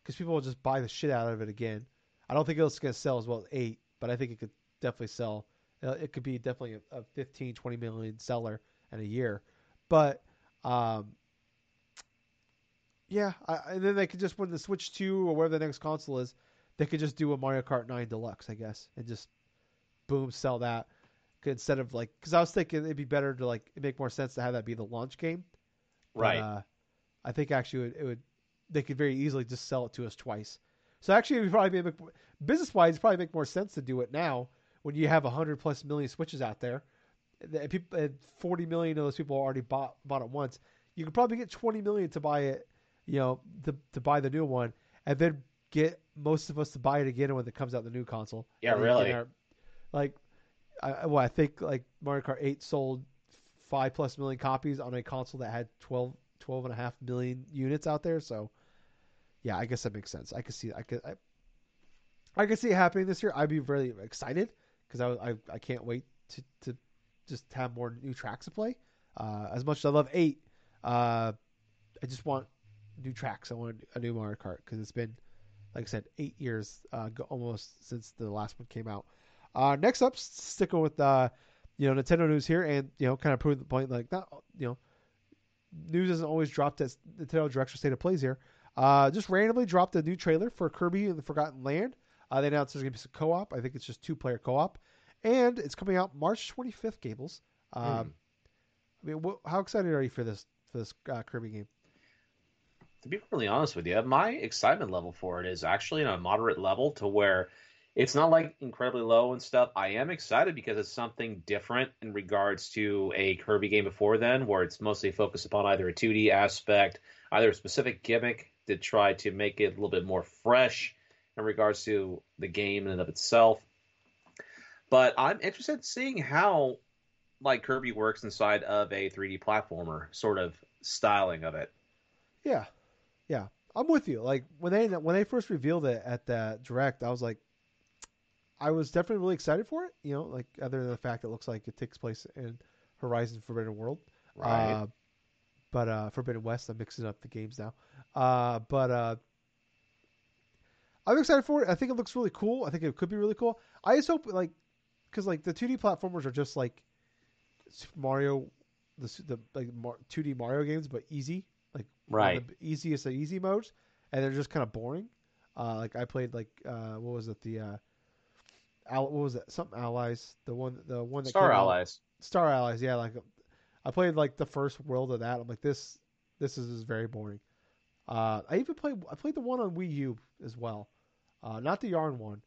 because people will just buy the shit out of it again. I don't think it's gonna sell as well as 8, but I think it could definitely sell. Uh, It could be definitely a, a 15, 20 million seller in a year. But um, yeah, I, and then they could just when the Switch 2 or whatever the next console is, they could just do a Mario Kart 9 Deluxe, I guess, and just boom, sell that instead of like because I was thinking it'd be better to like make more sense to have that be the launch game. But, Right. uh, I think actually it would, it would they could very easily just sell it to us twice. So actually, it would probably be business wise, probably make more sense to do it now when you have hundred plus million switches out there. And people, and forty million of those people already bought bought it once. You could probably get twenty million to buy it, you know, to to buy the new one, and then get most of us to buy it again when it comes out the new console. Yeah, really. our- like, I, I- well, I think like Mario Kart Eight sold five plus million copies on a console that had 12, 12 and a half million units out there. So, yeah, I guess that makes sense. I could see, I could, I, I could see it happening this year. I'd be really excited because I, I, I can't wait to, to just have more new tracks to play. Uh, as much as I love eight, uh, I just want new tracks. I want a new Mario Kart because it's been, like I said, eight years uh, almost since the last one came out. Uh, next up, sticking with uh, you know, Nintendo news here, and you know, kind of proving the point, like not, you know, news isn't always drop that Nintendo Director State of Plays here. Uh, just randomly dropped a new trailer for Kirby and the Forgotten Land. Uh, they announced there's going to be some co-op. I think it's just two-player co-op, and it's coming out March 25th. Gables. Um, mm. I mean, wh- how excited are you for this for this uh, Kirby game? To be really honest with you, my excitement level for it is actually in a moderate level to where it's not like incredibly low and stuff. I am excited because it's something different in regards to a Kirby game before then, where it's mostly focused upon either a 2D aspect, either a specific gimmick to try to make it a little bit more fresh in regards to the game in and of itself. But I'm interested in seeing how like Kirby works inside of a 3D platformer sort of styling of it. Yeah, yeah, I'm with you. Like when they when they first revealed it at that direct, I was like, I was definitely really excited for it. You know, like other than the fact it looks like it takes place in Horizon Forbidden World, right? Uh, but uh, Forbidden West, I'm mixing up the games now. Uh, but uh, I'm excited for it. I think it looks really cool. I think it could be really cool. I just hope like because like the 2D platformers are just like Super Mario, the the like 2D Mario games, but easy, like right, the easiest of easy modes, and they're just kind of boring. Uh, like I played like uh, what was it the uh, what was it something Allies the one the one that Star Allies out, Star Allies yeah like I played like the first world of that I'm like this this is, is very boring. Uh, I even played I played the one on Wii U as well, uh, not the Yarn one.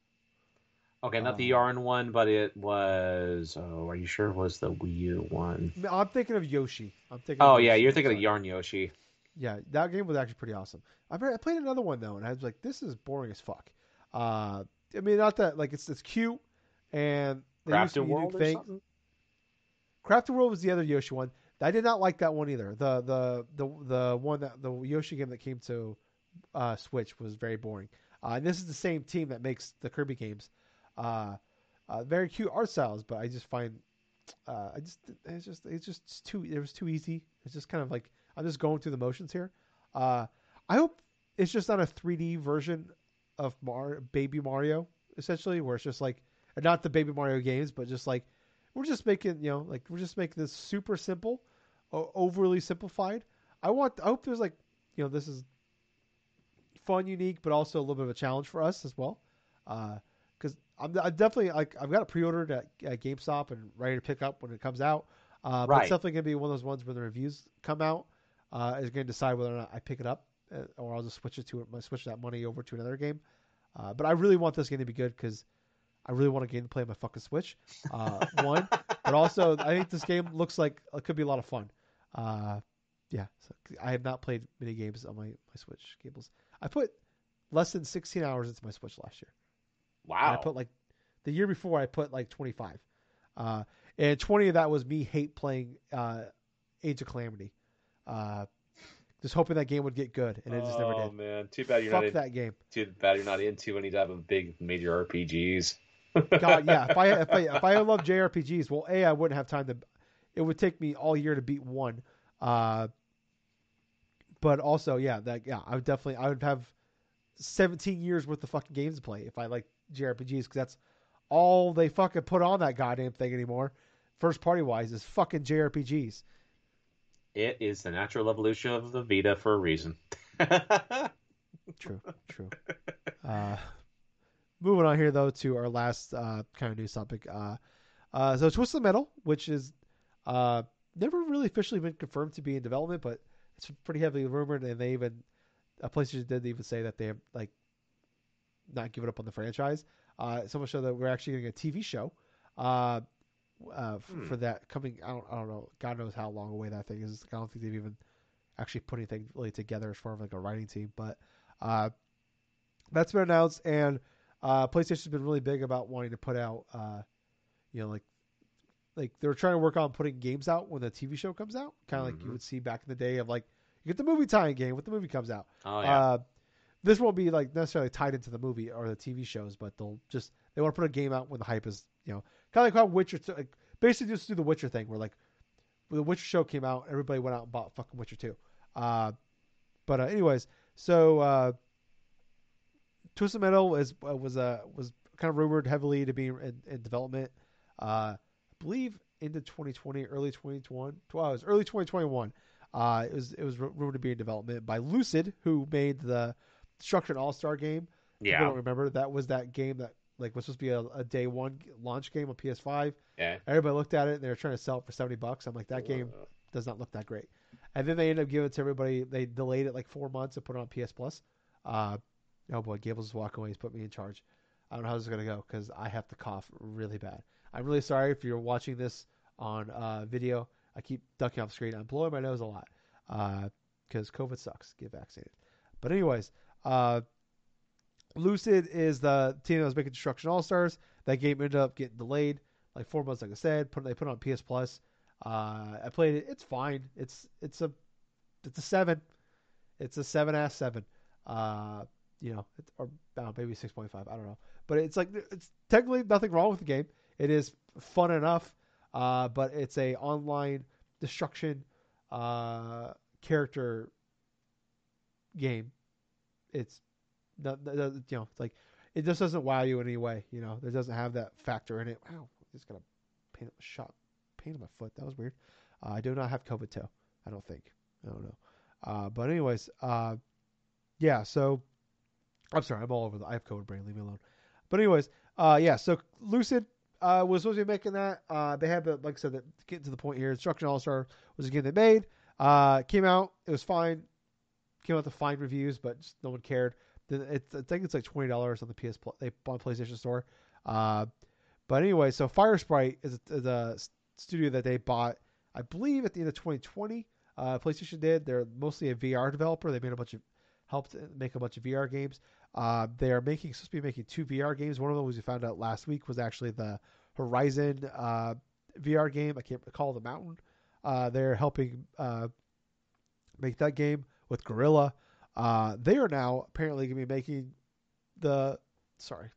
Okay, not the um, Yarn one, but it was. Oh, are you sure it was the Wii U one? I'm thinking of Yoshi. I'm thinking. Oh yeah, Yoshi. you're thinking of Yarn Yoshi. Yeah, that game was actually pretty awesome. I played another one though, and I was like, "This is boring as fuck." Uh, I mean, not that like it's it's cute, and Crafted World or something. Crafted World was the other Yoshi one. I did not like that one either. The the the the one that the Yoshi game that came to uh, Switch was very boring. Uh, and this is the same team that makes the Kirby games. Uh, uh, very cute art styles, but I just find uh, I just it's just it's just too it was too easy. It's just kind of like I'm just going through the motions here. Uh, I hope it's just not a 3D version of Mar- Baby Mario, essentially, where it's just like not the Baby Mario games, but just like we're just making you know like we're just making this super simple, overly simplified. I want I hope there's like you know this is fun, unique, but also a little bit of a challenge for us as well. Uh, I'm, I'm definitely like I've got it pre-ordered at, at, GameStop and ready to pick up when it comes out. Uh, but it's definitely gonna be one of those ones where the reviews come out. Uh, is going to decide whether or not I pick it up uh, or I'll just switch it to my switch that money over to another game. Uh, but I really want this game to be good because I really want a game to play on my fucking Switch. Uh, [laughs] one, but also I think this game looks like it could be a lot of fun. Uh, yeah, so I have not played many games on my my Switch cables. I put less than 16 hours into my Switch last year. Wow. And I put like the year before I put like 25. Uh, and 20 of that was me hate playing uh, Age of Calamity. Uh, just hoping that game would get good, and it just never did. Oh man, too bad you're Fuck not in, that game. Too bad you're not into any type of big major RPGs. God, yeah. If I if I if I [laughs] love JRPGs, well, a I wouldn't have time to. It would take me all year to beat one. Uh, but also, yeah, that yeah, I would definitely I would have 17 years worth of fucking games to play if I like JRPGs because that's all they fucking put on that goddamn thing anymore. First party wise is fucking JRPGs. It is the natural evolution of the Vita for a reason. [laughs] true, true. Uh, moving on here though to our last uh, kind of news topic. Uh, uh, so Twisted Metal, which is uh, never really officially been confirmed to be in development, but it's pretty heavily rumored, and they even a PlayStation didn't even say that they have like not giving up on the franchise. Uh, so much so that we're actually getting a TV show uh, uh, hmm. for that coming. I don't, I don't know. God knows how long away that thing is. I don't think they've even actually put anything really together as far as like a writing team. But uh, that's been announced, and uh, PlayStation's been really big about wanting to put out, uh, you know, like like they're trying to work on putting games out when the TV show comes out, kind of mm-hmm. like you mm-hmm. would see back in the day of like you get the movie tie-in game when the movie comes out. Oh yeah. Uh, this won't be like necessarily tied into the movie or the TV shows, but they'll just they want to put a game out when the hype is you know kind of like how Witcher like basically just do the Witcher thing where like when the Witcher show came out, everybody went out and bought fucking Witcher two. Uh, but uh, anyways, so uh, Twisted Metal is uh, was uh, was kind of rumored heavily to be in, in development. Uh, believe into 2020, early 2021. Well, it was early 2021. Uh, it was it was rumored to be in development by Lucid, who made the Destruction All Star game. Yeah, I don't remember that was that game that like was supposed to be a, a, day one launch game on PS5. Yeah, everybody looked at it and they were trying to sell it for 70 bucks. I'm like, that game does not look that great. And then they ended up giving it to everybody. They delayed it like four months and put it on PS Plus. Uh, oh boy, Gables is walking away. He's put me in charge. I don't know how this is gonna go because I have to cough really bad. I'm really sorry if you're watching this on uh, video. I keep ducking off screen. I'm blowing my nose a lot because uh, COVID sucks. Get vaccinated. But anyways, uh, Lucid is the team that was making Destruction All Stars. That game ended up getting delayed like four months, like I said. Put they put it on PS Plus. Uh, I played it. It's fine. It's it's a it's a seven. It's a seven ass seven. Uh, you know, or know, maybe six point five. I don't know. But it's like it's technically nothing wrong with the game. It is fun enough, uh, but it's a online destruction uh, character game. It's you know, it's like it just doesn't wow you in any way. You know, it doesn't have that factor in it. Wow, just got a pain, shot, pain in my foot. That was weird. Uh, I do not have COVID toe. I don't think. I don't know. Uh, but anyways, uh, yeah. So I'm sorry. I'm all over the. I have COVID brain. Leave me alone. But anyways, uh, yeah. So Lucid uh, was supposed to be making that. Uh, they had the like I said, that get to the point here. Destruction All Star was a game they made. Uh, came out. It was fine. Came out to fine reviews, but just no one cared. I think it's like twenty dollars on the PS they on PlayStation Store. Uh, but anyway, so Firesprite is a, is a, studio that they bought, I believe, at the end of 2020. Uh, PlayStation did. They're mostly a VR developer. They made a bunch of helped make a bunch of VR games. Uh, they are making supposed to be making two VR games. One of them, as we found out last week, was actually the Horizon uh, VR game. I can't recall the mountain. Uh, they're helping uh, make that game with Guerrilla. Uh, they are now apparently going to be making the sorry.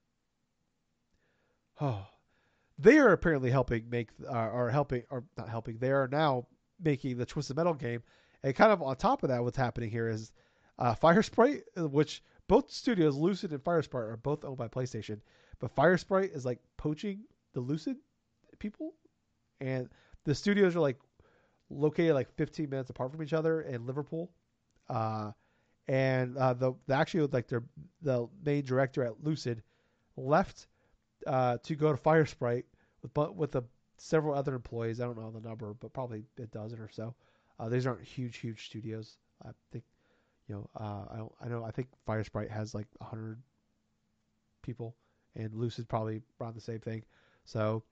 Oh, [sighs] they are apparently helping make uh, or helping or not helping. They are now making the Twisted Metal game, and kind of on top of that, what's happening here is uh, Firesprite, which both studios, Lucid and Firesprite, are both owned by PlayStation, but Firesprite is like poaching the Lucid people, and the studios are like located like 15 minutes apart from each other in Liverpool. Uh, and uh, the, the actually like their the main director at Lucid left uh, to go to Firesprite with but with the several other employees. I don't know the number, but probably a dozen or so. Uh, these aren't huge, huge studios. I think you know. Uh, I. I know. I think Firesprite has like a hundred people, and Lucid probably around the same thing. So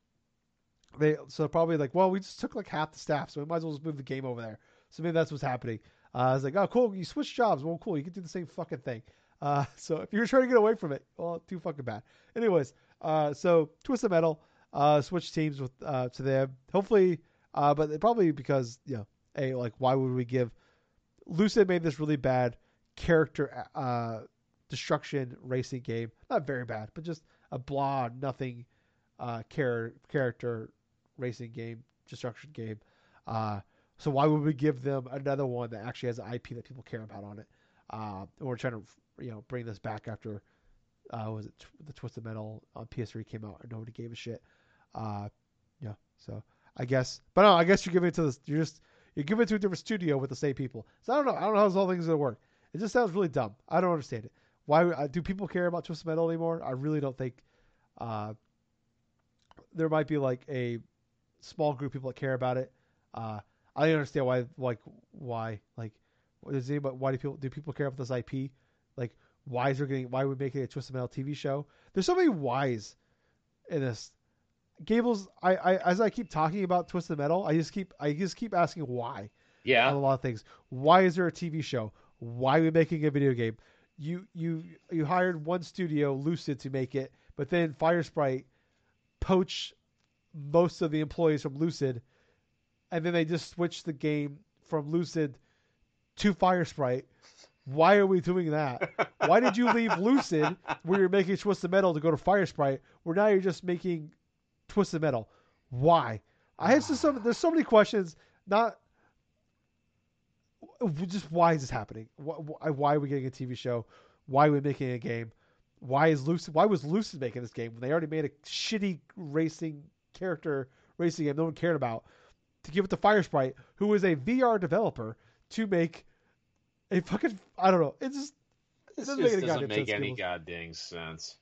they so probably like, well, we just took like half the staff, so we might as well just move the game over there. So maybe that's what's happening. Uh, I was like, oh, cool, you switch jobs. Well, cool, you can do the same fucking thing. Uh, [laughs] so if you're trying to get away from it, well, too fucking bad. Anyways, uh, so Twisted Metal uh, switch teams with uh, to them. Hopefully, uh, but probably because you know, a like why would we give Lucid made this really bad character uh, destruction racing game? Not very bad, but just a blah, nothing uh, char- character racing game, destruction game. Uh, so why would we give them another one that actually has an IP that people care about on it? Uh, we're trying to you know bring this back after uh, was it the Twisted Metal on PS3 came out and nobody gave a shit. Uh, yeah, so I guess, but no, I guess you're giving it to this. You're just you're giving it to a different studio with the same people. So I don't know. I don't know how this whole thing's gonna work. It just sounds really dumb. I don't understand it. Why uh, do people care about Twisted Metal anymore? I really don't think. Uh, there might be like a small group of people that care about it. Uh, I don't understand why, like, why, like, does anybody, why do people, do people care about this IP? Like, why is there getting, why are we making a Twisted Metal TV show? There's so many whys in this. Gables, I, I, as I keep talking about Twisted Metal, I just keep, I just keep asking why. Yeah. On a lot of things. Why is there a TV show? Why are we making a video game? You, you, you hired one studio, Lucid, to make it, but then Firesprite poach most of the employees from Lucid, and then they just switch the game from Lucid to Firesprite. Why are we doing that? Why did you leave [laughs] Lucid where you're making Twisted Metal to go to Firesprite, where now you're just making Twisted Metal? Why? I have so there's so many questions. Not just why is this happening? Why, why are we getting a TV show? Why are we making a game? Why is Lucid? Why was Lucid making this game when they already made a shitty racing character racing game no one cared about to give it to Firesprite, who is a VR developer, to make a fucking I don't know. It's just it doesn't just make any doesn't make any goddamn sense.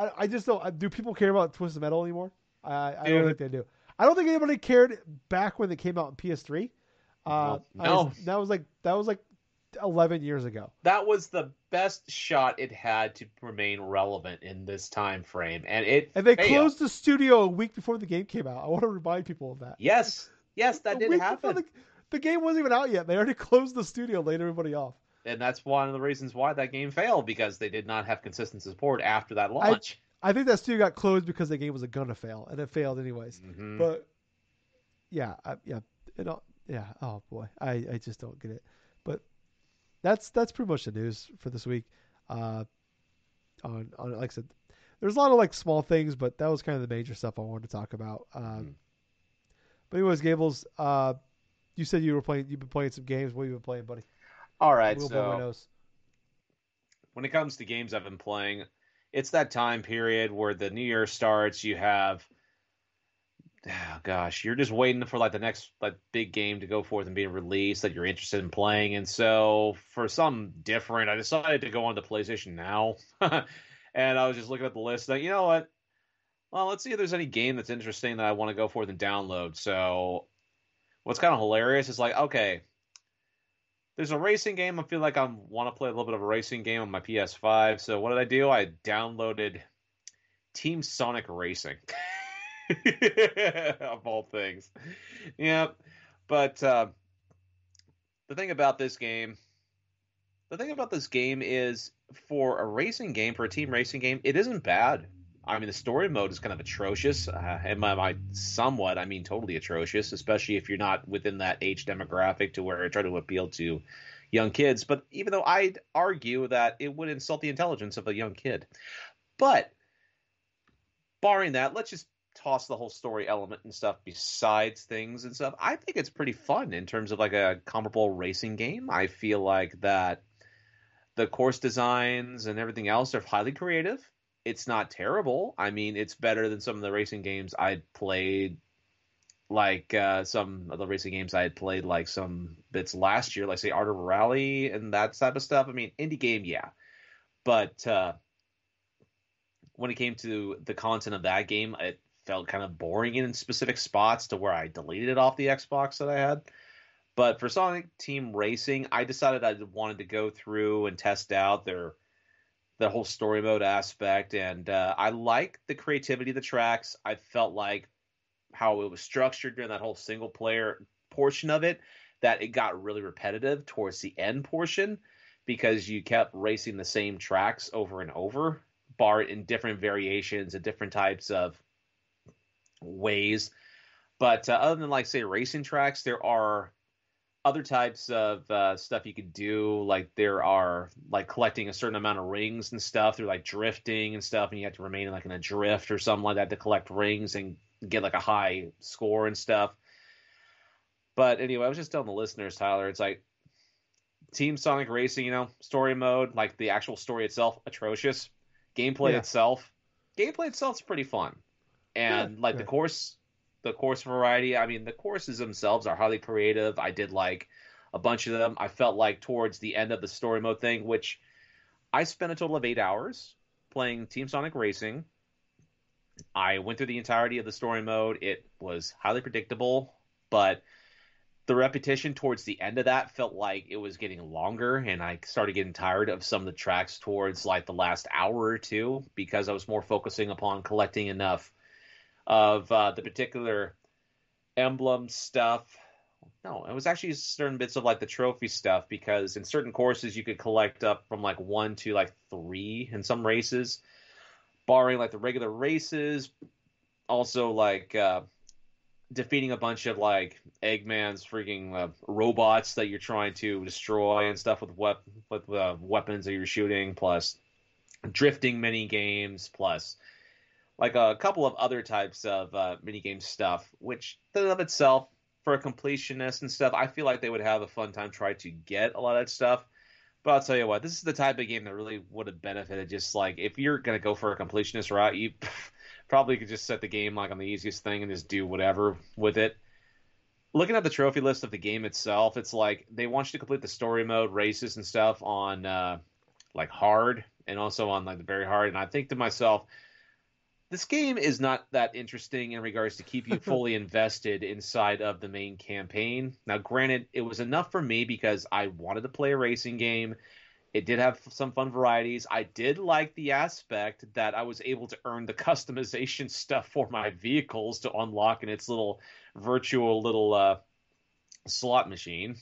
I, I just don't. Do people care about Twisted Metal anymore? I, I don't think they do. I don't think anybody cared back when they came out in PS3. Uh, No. Was- that was like that was like eleven years ago. That was the best shot it had to remain relevant in this time frame, and it And they failed. closed the studio a week before the game came out. I want to remind people of that. Yes, yes, that did happen, The, the game wasn't even out yet. They already [laughs] closed the studio, laid everybody off. And that's one of the reasons why that game failed because they did not have consistent support after that launch. I think that studio got closed because the game was gonna fail, and it failed anyways. Mhm. But yeah, I, yeah, you know, yeah. Oh boy, I, I just don't get it. But that's that's pretty much the news for this week. Uh, on on like I said, there's a lot of like small things, but that was kind of the major stuff I wanted to talk about. Um, Mhm. But anyways, Gables, uh, you said you were playing. You've been playing some games. What have you been playing, buddy? All right, We'll so nose. when it comes to games I've been playing, it's that time period where the new year starts. You have, oh gosh, you're just waiting for like the next like big game to go forth and be released that you're interested in playing. And so for some different, I decided to go on to PlayStation Now, [laughs] and I was just looking at the list. Like, you know what? Well, let's see if there's any game that's interesting that I want to go forth and download. So, what's kind of hilarious is like, okay, there's a racing game. I feel like I want to play a little bit of a racing game on my PS5. So what did I do? I downloaded Team Sonic Racing, [laughs] of all things. Yeah, but uh, the thing about this game, the thing about this game is, for a racing game, for a team racing game, it isn't bad. I mean, the story mode is kind of atrocious, uh, and by, by somewhat, I mean totally atrocious, especially if you're not within that age demographic to where it try to appeal to young kids. But even though I'd argue that it would insult the intelligence of a young kid, but barring that, let's just toss the whole story element and stuff besides things and stuff. I think it's pretty fun in terms of like a comparable racing game. I feel like that the course designs and everything else are highly creative it's not terrible. I mean, it's better than some of the racing games I'd played, like uh, some of the racing games I had played, like some bits last year, like say Art of Rally and that type of stuff. I mean, indie game, yeah, but uh, when it came to the content of that game, it felt kind of boring in specific spots to where I deleted it off the Xbox that I had. But for Sonic Team Racing, I decided I wanted to go through and test out their the whole story mode aspect and uh, i like the creativity of the tracks. I felt like how it was structured during that whole single player portion of it that it got really repetitive towards the end portion because you kept racing the same tracks over and over bar in different variations and different types of ways. But uh, other than like say racing tracks there are other types of uh, stuff you could do like there are like collecting a certain amount of rings and stuff through like drifting and stuff and you have to remain like in a drift or something like that to collect rings and get like a high score and stuff but anyway i was just telling the listeners tyler it's like team sonic racing you know story mode like the actual story itself atrocious gameplay Yeah. itself gameplay itself's pretty fun and Yeah, like yeah. the course the course variety. I mean, the courses themselves are highly creative. I did like a bunch of them. I felt like towards the end of the story mode thing, which I spent a total of eight hours playing Team Sonic Racing. I went through the entirety of the story mode. It was highly predictable, but the repetition towards the end of that felt like it was getting longer, and I started getting tired of some of the tracks towards like the last hour or two because I was more focusing upon collecting enough of uh, the particular emblem stuff. No, it was actually certain bits of like the trophy stuff because in certain courses you could collect up from like one to like three in some races, barring like the regular races. Also, like uh, defeating a bunch of like Eggman's freaking uh, robots that you're trying to destroy and stuff with wep- with uh, weapons that you're shooting, plus drifting mini games, plus like a couple of other types of uh, minigame stuff, which in of itself, for a completionist and stuff, I feel like they would have a fun time trying to get a lot of that stuff. But I'll tell you what, this is the type of game that really would have benefited. Just like if you're gonna go for a completionist route, you [laughs] probably could just set the game like on the easiest thing and just do whatever with it. Looking at the trophy list of the game itself, it's like they want you to complete the story mode races and stuff on uh, like hard and also on like the very hard. And I think to myself, this game is not that interesting in regards to keep you [laughs] fully invested inside of the main campaign. Now, granted, it was enough for me because I wanted to play a racing game. It did have some fun varieties. I did like the aspect that I was able to earn the [laughs] customization stuff for my vehicles to unlock in its little virtual little uh, slot machine.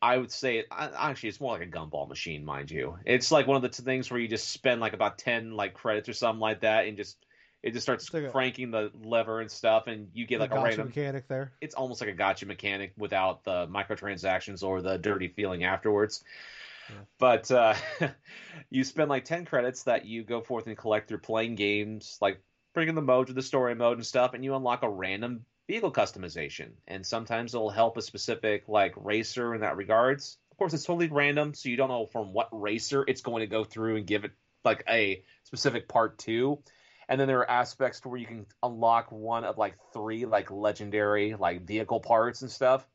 I would say actually it's more like a gumball machine, mind you. It's like one of the things where you just spend like about ten like credits or something like that, and just it just starts like cranking a, the lever and stuff, and you get like a random mechanic there. It's almost like a gotcha mechanic without the microtransactions or the dirty feeling afterwards. Yeah. But uh, [laughs] you spend like ten credits that you go forth and collect through playing games, like bringing the mode to the story mode and stuff, and you unlock a random vehicle customization, and sometimes it'll help a specific like racer in that regards. Of course, it's totally random, so you don't know from what racer it's going to go through and give it like a specific part two. And then there are aspects to where you can unlock one of like three like legendary like vehicle parts and stuff.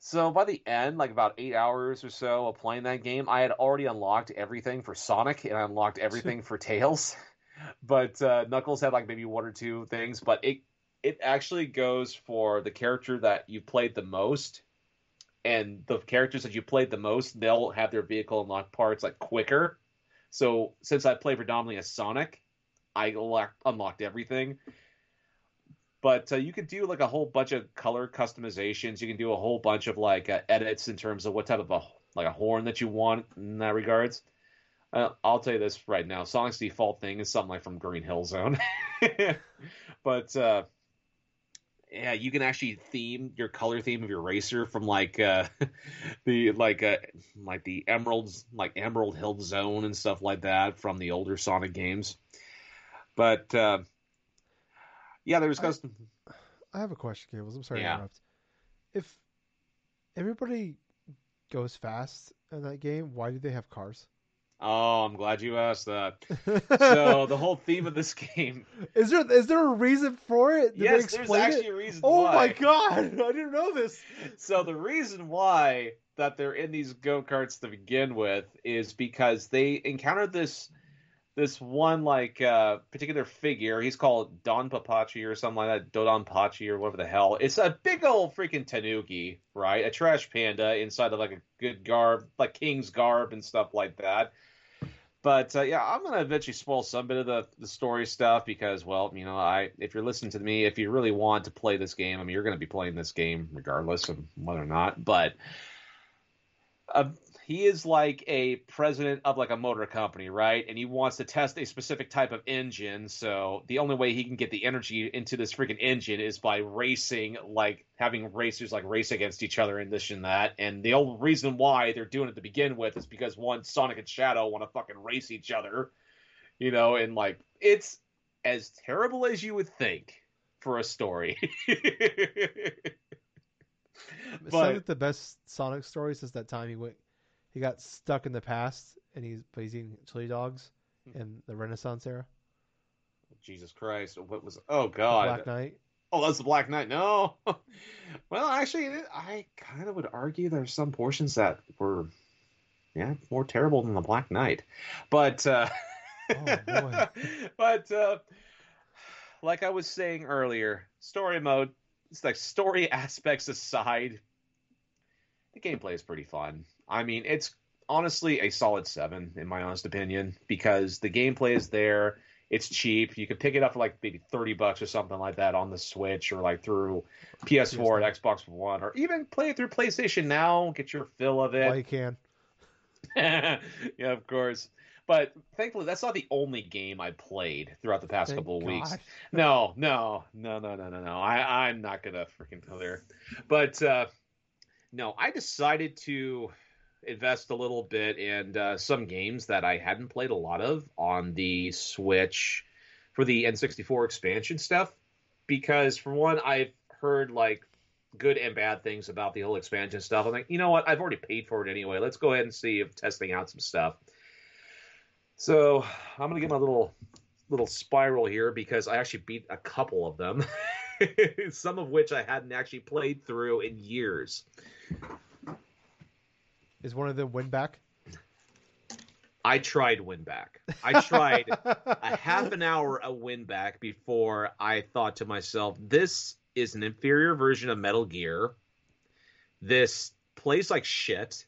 So by the end, like about eight hours or so of playing that game, I had already unlocked everything for Sonic and I unlocked [laughs] everything for Tails. [laughs] But uh, Knuckles had like maybe one or two things, but it it actually goes for the character that you played the most. And the characters that you played the most they'll have their vehicle unlock parts like quicker. So since i play predominantly as sonic i unlocked everything. But uh, you can do like a whole bunch of color customizations. You can do a whole bunch of like uh, edits in terms of what type of a like a horn that you want in that regards. Uh, I'll tell you this right now. Sonic's default thing is something like from Green Hill Zone, [laughs] but uh, yeah, you can actually theme your color theme of your racer from like uh [laughs] the like uh like the emeralds like Emerald Hill Zone and stuff like that from the older Sonic games. But uh yeah, there was custom I, I have a question, Gables. I'm sorry yeah. to interrupt. If everybody goes fast in that game, why do they have cars? Oh, I'm glad you asked that. so [laughs] the whole theme of this game is there is there a reason for it? Did yes, there's actually it? a reason. Oh why. my god, [laughs] I didn't know this. So the reason why that they're in these go karts to begin with is because they encountered this this one like uh, particular figure. He's called Don Papachi or something like that, Dodon Pachi or whatever the hell. It's a big old freaking tanuki, right? A trash panda inside of like a good garb, like king's garb and stuff like that. But uh, yeah, I'm gonna eventually spoil some bit of the, the story stuff because, well, you know, I if you're listening to me, if you really want to play this game, I mean, you're gonna be playing this game regardless of whether or not. But uh, he is like a president of like a motor company, right? And he wants to test a specific type of engine. So the only way he can get the energy into this freaking engine is by racing, like having racers like race against each other and this and that. And the only reason why they're doing it to begin with is because one Sonic and Shadow want to fucking race each other, you know, and like it's as terrible as you would think for a story. [laughs] it's but, like the best Sonic stories is that time he went he got stuck in the past and he's but he's eating chili dogs hmm. in the Renaissance era. Jesus Christ! What was? Oh God! The Black Knight. Oh, that's the Black Knight. No. [laughs] well, actually, I kind of would argue there's some portions that were, yeah, more terrible than the Black Knight. But, uh, oh, [laughs] but, uh, like I was saying earlier, story mode, it's like story [laughs] aspects aside, the gameplay is pretty fun. I mean, it's honestly a solid seven in my honest opinion because the gameplay is there. It's cheap. You can pick it up for like maybe thirty bucks or something like that on the Switch or like through PS4 and Xbox One, or even play it through PlayStation Now. Get your fill of it. Well, you can. [laughs] yeah, of course. But thankfully, that's not the only game I played throughout the past Thank couple of weeks. No, no, no, no, no, no, no. I, I'm not gonna freaking go there. But uh, no, I decided to invest a little bit in uh, some games that I hadn't played a lot of on the Switch for the N64 expansion stuff. Because for one, I've heard like good and bad things about the whole expansion stuff. I'm like, you know what? I've already paid for it anyway. Let's go ahead and see if testing out some stuff. So I'm gonna get my little little spiral here because I actually beat a couple of them, [laughs] some of which I hadn't actually played through in years. Is one of them Winback? I tried Winback. I tried a [laughs] half an hour of Winback before I thought to myself, this is an inferior version of Metal Gear. This plays like shit.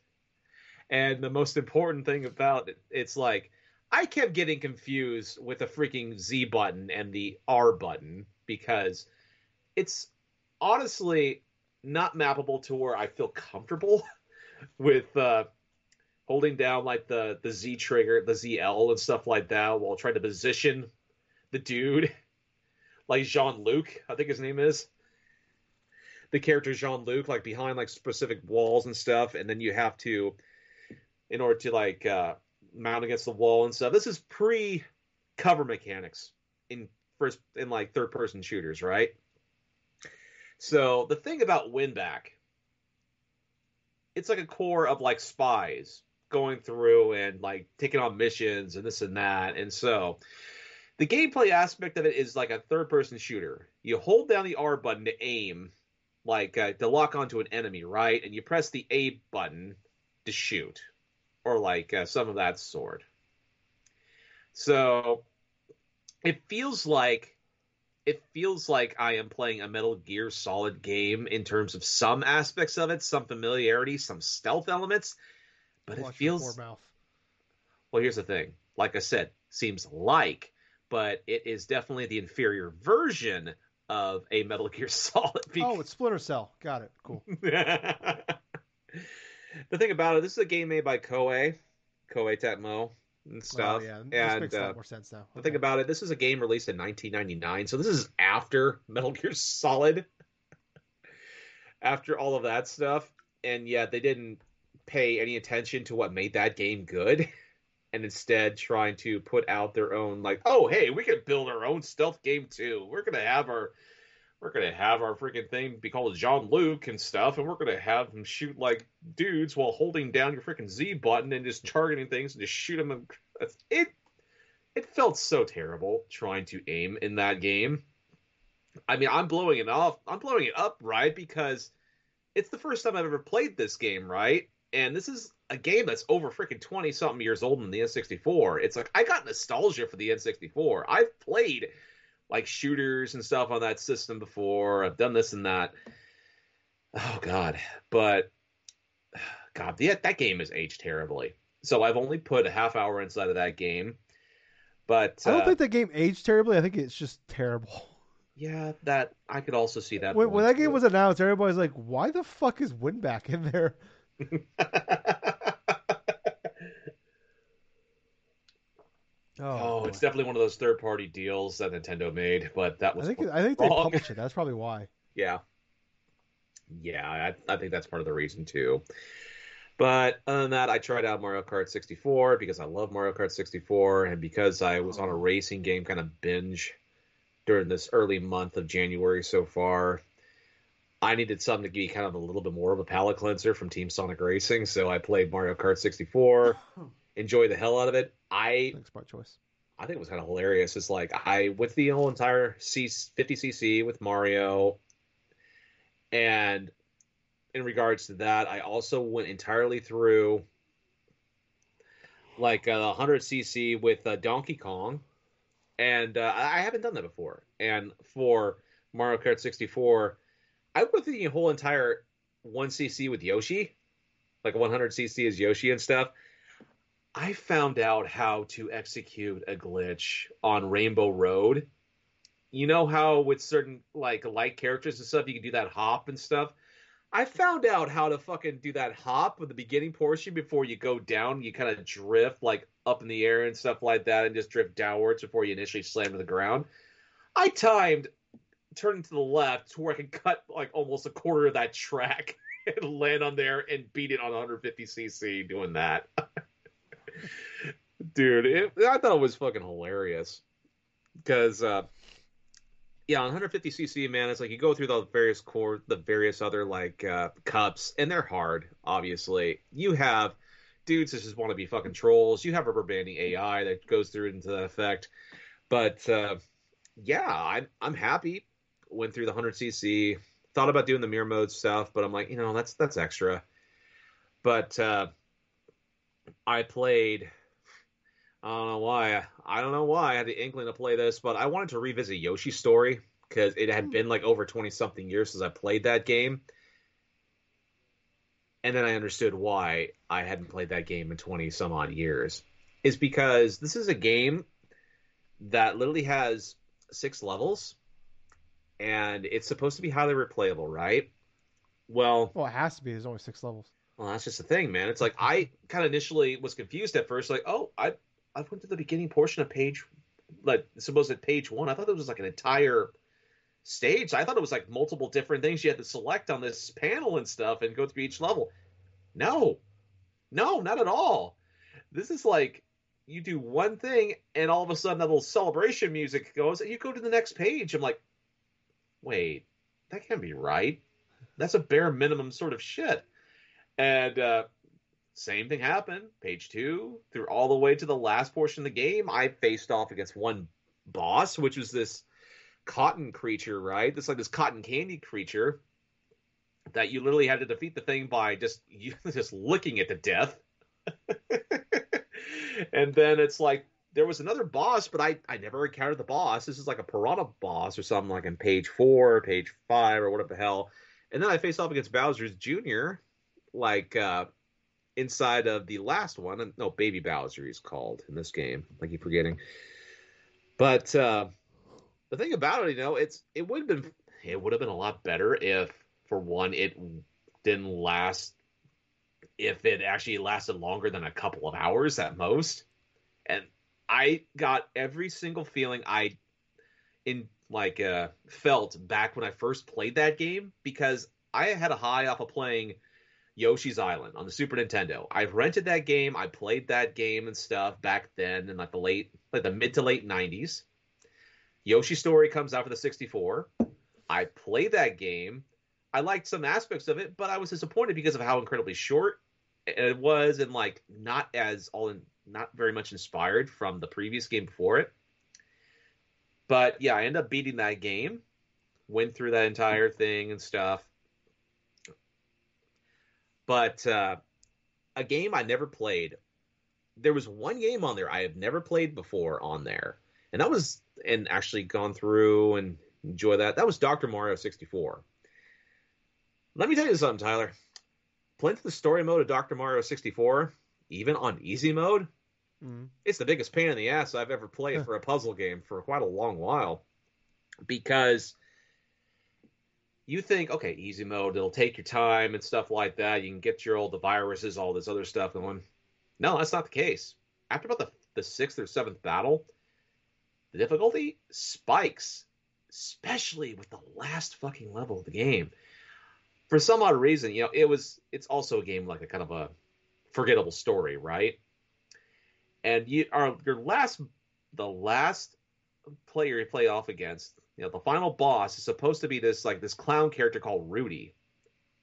And the most important thing about it, it's like I kept getting confused with the freaking Z button and the R button because it's honestly not mappable to where I feel comfortable [laughs] with uh, holding down like the the Z trigger, the ZL and stuff like that while trying to position the dude [laughs] like Jean Luc, I think his name is. The character Jean Luc, like behind like specific walls and stuff, and then you have to, in order to like uh, mount against the wall and stuff. This is pre cover mechanics in first in like third person shooters, right? So the thing about Winback, it's like a core of like spies going through and like taking on missions and this and that. And so the gameplay aspect of it is like a third person shooter. You hold down the R button to aim, like uh, to lock onto an enemy, right? And you press the A button to shoot, or like uh, some of that sort. So it feels like it feels like I am playing a Metal Gear Solid game in terms of some aspects of it, some familiarity, some stealth elements, but Watch it feels well, here's the thing. Like I said, seems like, but it is definitely the inferior version of a Metal Gear [laughs] Solid. Oh, it's Splinter Cell. Got it. Cool. [laughs] the thing about it, this is a game made by Koei, Koei Tecmo and stuff. Oh, yeah, this and makes a uh, lot more sense now. the thing about it, this is a game released in 1999, so this is after Metal [laughs] Gear Solid, after all of that stuff, and yet they didn't pay any attention to what made that game good, [laughs] and instead trying to put out their own like, oh hey, we can build our own stealth game too. We're gonna have our we're gonna have our freaking thing be called Jean Luc and stuff, and we're gonna have them shoot like dudes while holding down your freaking Z button and just targeting things and just shoot them. It it felt so terrible trying to aim in that game. I mean, I'm blowing it off. I'm blowing it up, right? Because it's the first time I've ever played this game, right? And this is a game that's over freaking 20 something years old in the N64. It's like I got nostalgia for the N64. I've played like shooters and stuff on that system before. I've done this and that. Oh god, but [sighs] god, the, that game has aged terribly. So I've only put a half hour inside of that game. But I don't uh, think the game aged terribly. I think it's just terrible. yeah, that I could also see that. When, when that game was announced, everybody's like, "Why the fuck is Winback in there?" [laughs] oh, oh boy. it's definitely one of those third-party deals that Nintendo made, but that I was think I think they [laughs] published it. That's probably why. Yeah. Yeah, I, I think that's part of the reason too. But other than that, I tried out Mario Kart 64 because I love Mario Kart 64 and because I was on a oh. racing game kind of binge during this early month of January so far. I needed something to be kind of a little bit more of a palate cleanser from Team Sonic Racing, so I played Mario Kart 64, [laughs] enjoyed the hell out of it. I Thanks, smart choice. I think it was kind of hilarious. It's like I with the whole entire C 50cc with Mario, and in regards to that, I also went entirely through like a 100cc with uh, Donkey Kong, and uh, I I haven't done that before. And for Mario Kart 64, I went through the whole entire 1cc with Yoshi, like 100cc is Yoshi and stuff. I found out how to execute a glitch on Rainbow Road. You know how with certain like light characters and stuff you can do that hop and stuff. I found out how to fucking do that hop with the beginning portion before you go down. You kind of drift like up in the air and stuff like that, and just drift downwards before you initially slam to the ground. I timed turning to the left to where I can cut like almost a quarter of that track [laughs] and land on there and beat it on 150cc doing that. [laughs] Dude, it, I thought it was fucking hilarious because uh, yeah, on 150cc, man, it's like you go through the various core, the various other like uh, cups, and they're hard. Obviously, you have dudes that just want to be fucking trolls. You have rubber banding AI that goes through into that effect. But uh, yeah, I'm I'm happy. Went through the 100cc. Thought about doing the mirror mode stuff, but I'm like, you know, that's that's extra. But uh, I played. I don't know why. I don't know why I had the inkling to play this, but I wanted to revisit Yoshi's story because it had hmm. been like over 20 something years since I played that game. And then I understood why I hadn't played that game in 20 some odd years. Is because this is a game that literally has six levels and it's supposed to be highly replayable, right? Well, Well, it has to be. There's only six levels. well, that's just the thing, man. It's like I kind of initially was confused at first, like, oh, I I went to the beginning portion of page, like supposed at page one. I thought it was like an entire stage. I thought it was like multiple different things you had to select on this panel and stuff and go through each level. No, no, not at all. This is like you do one thing and all of a sudden that little celebration music goes and you go to the next page. I'm like, wait, that can't be right. That's a bare minimum sort of shit. And uh, same thing happened. Page two, through all the way to the last portion of the game, I faced off against one boss, which was this cotton creature, right? This like this cotton candy creature that you literally had to defeat the thing by just [laughs] you just licking it to death. [laughs] and then it's like there was another boss, but I I never encountered the boss. This is like a piranha boss or something like in page four, page five, or whatever the hell. And then I faced off against Bowser's Jr. like uh inside of the last one. No, Baby Bowser he's called in this game. I keep forgetting. But uh the thing about it, you know, it's it would have been it would have been a lot better if for one it didn't last if it actually lasted longer than a couple of hours at most. And I got every single feeling I in like uh felt back when I first played that game because I had a high off of playing Yoshi's Island on the Super Nintendo. I rented that game, I played that game and stuff back then in like the late like the mid to late 90s. Yoshi Story comes out for the 64. I played that game. I liked some aspects of it, but I was disappointed because of how incredibly short it was and like not as all in, not very much inspired from the previous game before it. But yeah, I ended up beating that game, went through that entire thing and stuff. But uh, a game I never played. There was one game on there I have never played before on there, and that was and actually gone through and enjoy that. That was Doctor Mario sixty four. Let me tell you something, Tyler. Playing through the story mode of Doctor Mario sixty four, even on easy mode, Mm. it's the biggest pain in the ass I've ever played for a puzzle game for quite a long while. Because you think, okay, easy mode, it'll take your time and stuff like that. You can get your all the viruses, all this other stuff going. No, that's not the case. After about the, the sixth or seventh battle, the difficulty spikes, especially with the last fucking level of the game. For some odd reason, you know, it was it's also a game like a kind of a forgettable story, right? And you are your last the last player you play off against you know the final boss is supposed to be this like this clown character called rudy.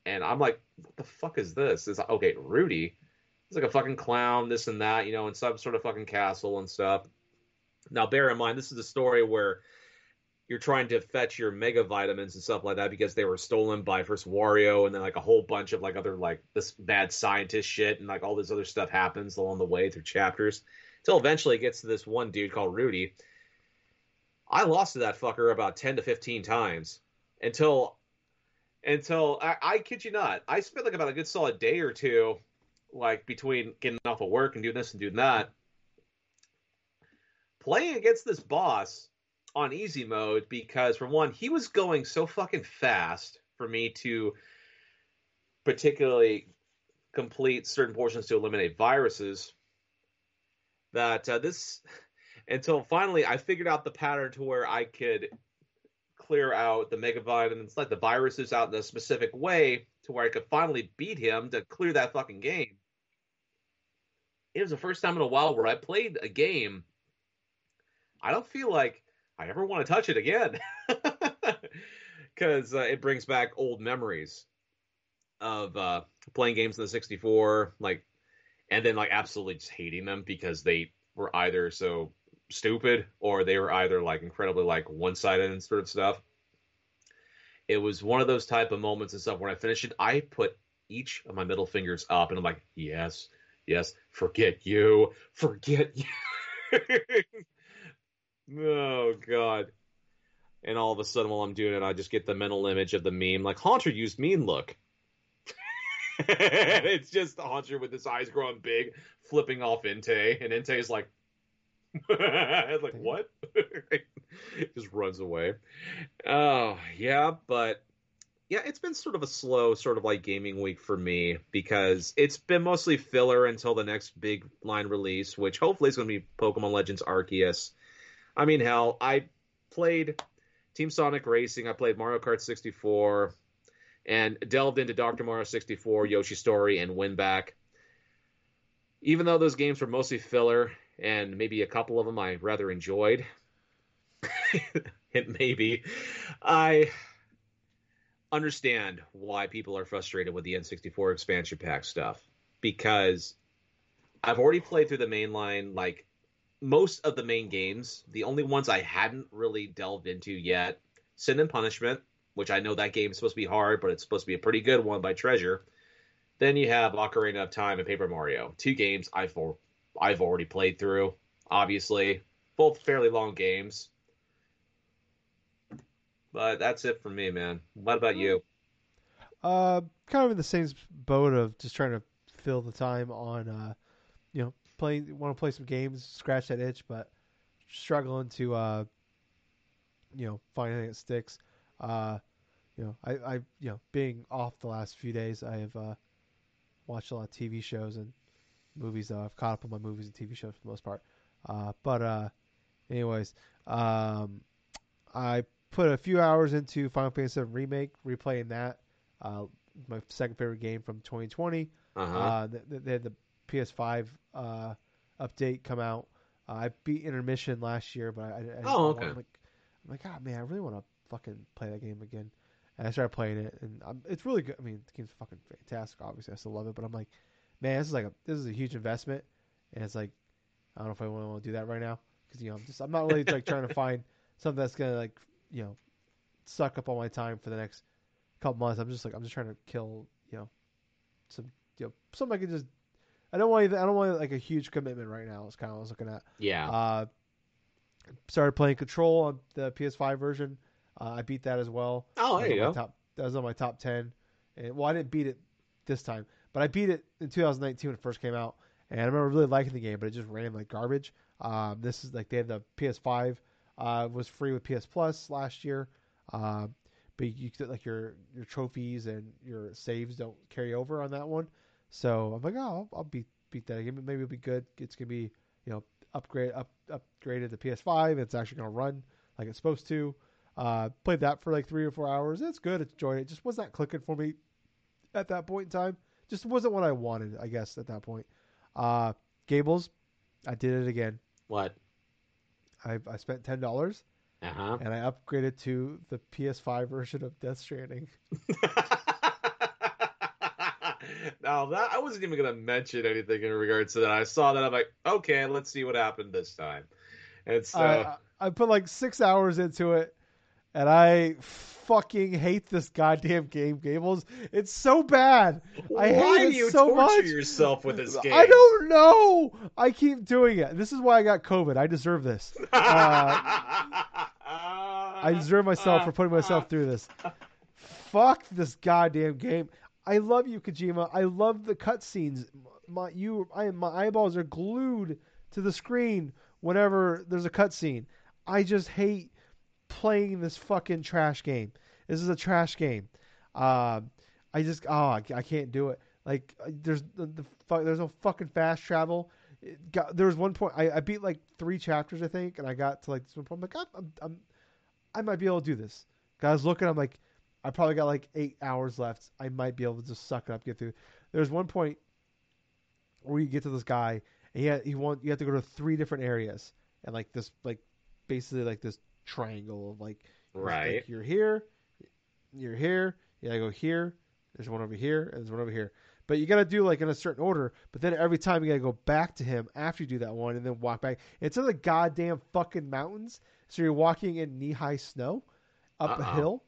And i'm like what the fuck is this? It's like okay rudy. It's like a fucking clown this and that you know in some sort of fucking castle and stuff. Now bear in mind this is a story where you're trying to fetch your mega vitamins and stuff like that because they were stolen by first Wario and then like a whole bunch of like other like this bad scientist shit and like all this other stuff happens along the way through chapters until eventually it gets to this one dude called Rudy. I lost to that fucker about 10 to 15 times until until I, I kid you not, I spent like about a good solid day or two like between getting off of work and doing this and doing that playing against this boss on easy mode because for one he was going so fucking fast for me to particularly complete certain portions to eliminate viruses that uh, this [laughs] until finally I figured out the pattern to where I could clear out the mega vitamins like the viruses out in a specific way to where I could finally beat him to clear that fucking game. It was the first time in a while where I played a game. I don't feel like I ever want to touch it again [laughs] because uh, it brings back old memories of uh, playing games in the 64, like, and then like absolutely just hating them because they were either so stupid or they were either like incredibly like one-sided and sort of stuff. It was one of those type of moments and stuff when I finished it, I put each of my middle fingers up and I'm like, yes, yes, forget you, forget you. [laughs] oh god. And all of a sudden while I'm doing it, I just get the mental image of the meme like Haunter used mean look. [laughs] it's just Haunter with his eyes growing big, flipping off Entei, and Entei's like [laughs] like what? [laughs] just runs away. Oh yeah, but yeah, it's been sort of a slow, sort of like gaming week for me because it's been mostly filler until the next big line release, which hopefully is going to be Pokemon Legends Arceus. I mean, hell, I played Team Sonic Racing, I played Mario Kart 64, and delved into Dr. Mario 64, Yoshi Story, and Winback. Even though those games were mostly filler, and maybe a couple of them I rather enjoyed, [laughs] it maybe, I understand why people are frustrated with the N64 expansion pack stuff because I've already played through the main line like most of the main games. The only ones I hadn't really delved into yet, Sin and Punishment, which I know that game is supposed to be hard, but it's supposed to be a pretty good one by Treasure. Then you have Ocarina of Time and Paper Mario, two games I've I've already played through. Obviously, both fairly long games. But that's it for me, man. What about you? Uh, kind of in the same boat of just trying to fill the time on, uh, you know, playing. Want to play some games, scratch that itch, but struggling to, uh, you know, find anything that sticks. Uh, you know, I, I, you know, being off the last few days, I have uh, watched a lot of TV shows and movies. Though I've caught up on my movies and TV shows for the most part. Uh, but uh, anyways, um, I put a few hours into Final Fantasy VII Remake, replaying that. Uh, my second favorite game from 2020. Uh-huh. Uh, they, they had the PS5 uh, update come out. Uh, I beat Intermission last year, but I, I, Oh, okay. I'm like, I'm like, God, man, I really want to fucking play that game again. And I started playing it, and i it's really good. I mean, the game's fucking fantastic. Obviously, I still love it, but I'm like, man, this is like a this is a huge investment, and it's like, I don't know if I want to do that right now because you know I'm just I'm not really like trying to [laughs] find something that's gonna like you know suck up all my time for the next couple months. I'm just like I'm just trying to kill you know some you know something I can just I don't want I don't want like a huge commitment right now. It's kind of what I was looking at. Yeah. Uh, started playing Control on the PS5 version. Uh, I beat that as well. oh, there you go. Top, that was on my top ten. And well, I didn't beat it this time, but I beat it in 2019 when it first came out, and I remember really liking the game, but it just ran like garbage. Um, this is like they had the PS5 uh, was free with PS Plus last year, uh, but you like your your trophies and your saves don't carry over on that one. So I'm like, oh, I'll, I'll beat beat that game. Maybe it'll be good. It's gonna be you know upgrade up upgraded to PS5. It's actually gonna run like it's supposed to. Uh, played that for like three or four hours. It's good. It's Enjoyed it. Just was not clicking for me at that point in time. Just wasn't what I wanted. I guess at that point. Uh, Gables, I did it again. What? I I spent ten dollars Uh huh. and I upgraded to the PS5 version of Death Stranding. [laughs] now that I wasn't even gonna mention anything in regards to that. I saw that I'm like, okay, let's see what happened this time. And so I I put like six hours into it, and I fucking hate this goddamn game, Gables. It's so bad. I hate do it you so torture much. yourself with this game? I don't know. I keep doing it. This is why I got COVID. I deserve this. [laughs] Uh, I deserve myself for putting myself through this. Fuck this goddamn game. I love you, Kojima. I love the cutscenes. My you, I, my eyeballs are glued to the screen whenever there's a cutscene. I just hate playing this fucking trash game. This is a trash game. Uh, I just oh I, can't do it. Like there's the, the fu- there's no fucking fast travel. Got, there was one point I, I beat like three chapters I think, and I got to like this one point. I'm like I'm, I'm, I'm I might be able to do this. was looking, I'm like, I probably got like eight hours left. I might be able to just suck it up, get through. There's one point where you get to this guy, and he, ha- he want you have to go to three different areas, and like this, like basically like this triangle of like, Right. like you're here, you're here, you gotta go here, There's one over here, and there's one over here. But you got to do like in a certain order. But then every time you got to go back to him after you do that one, and then walk back. It's in the goddamn fucking mountains, so you're walking in knee high snow up a Uh-oh. hill.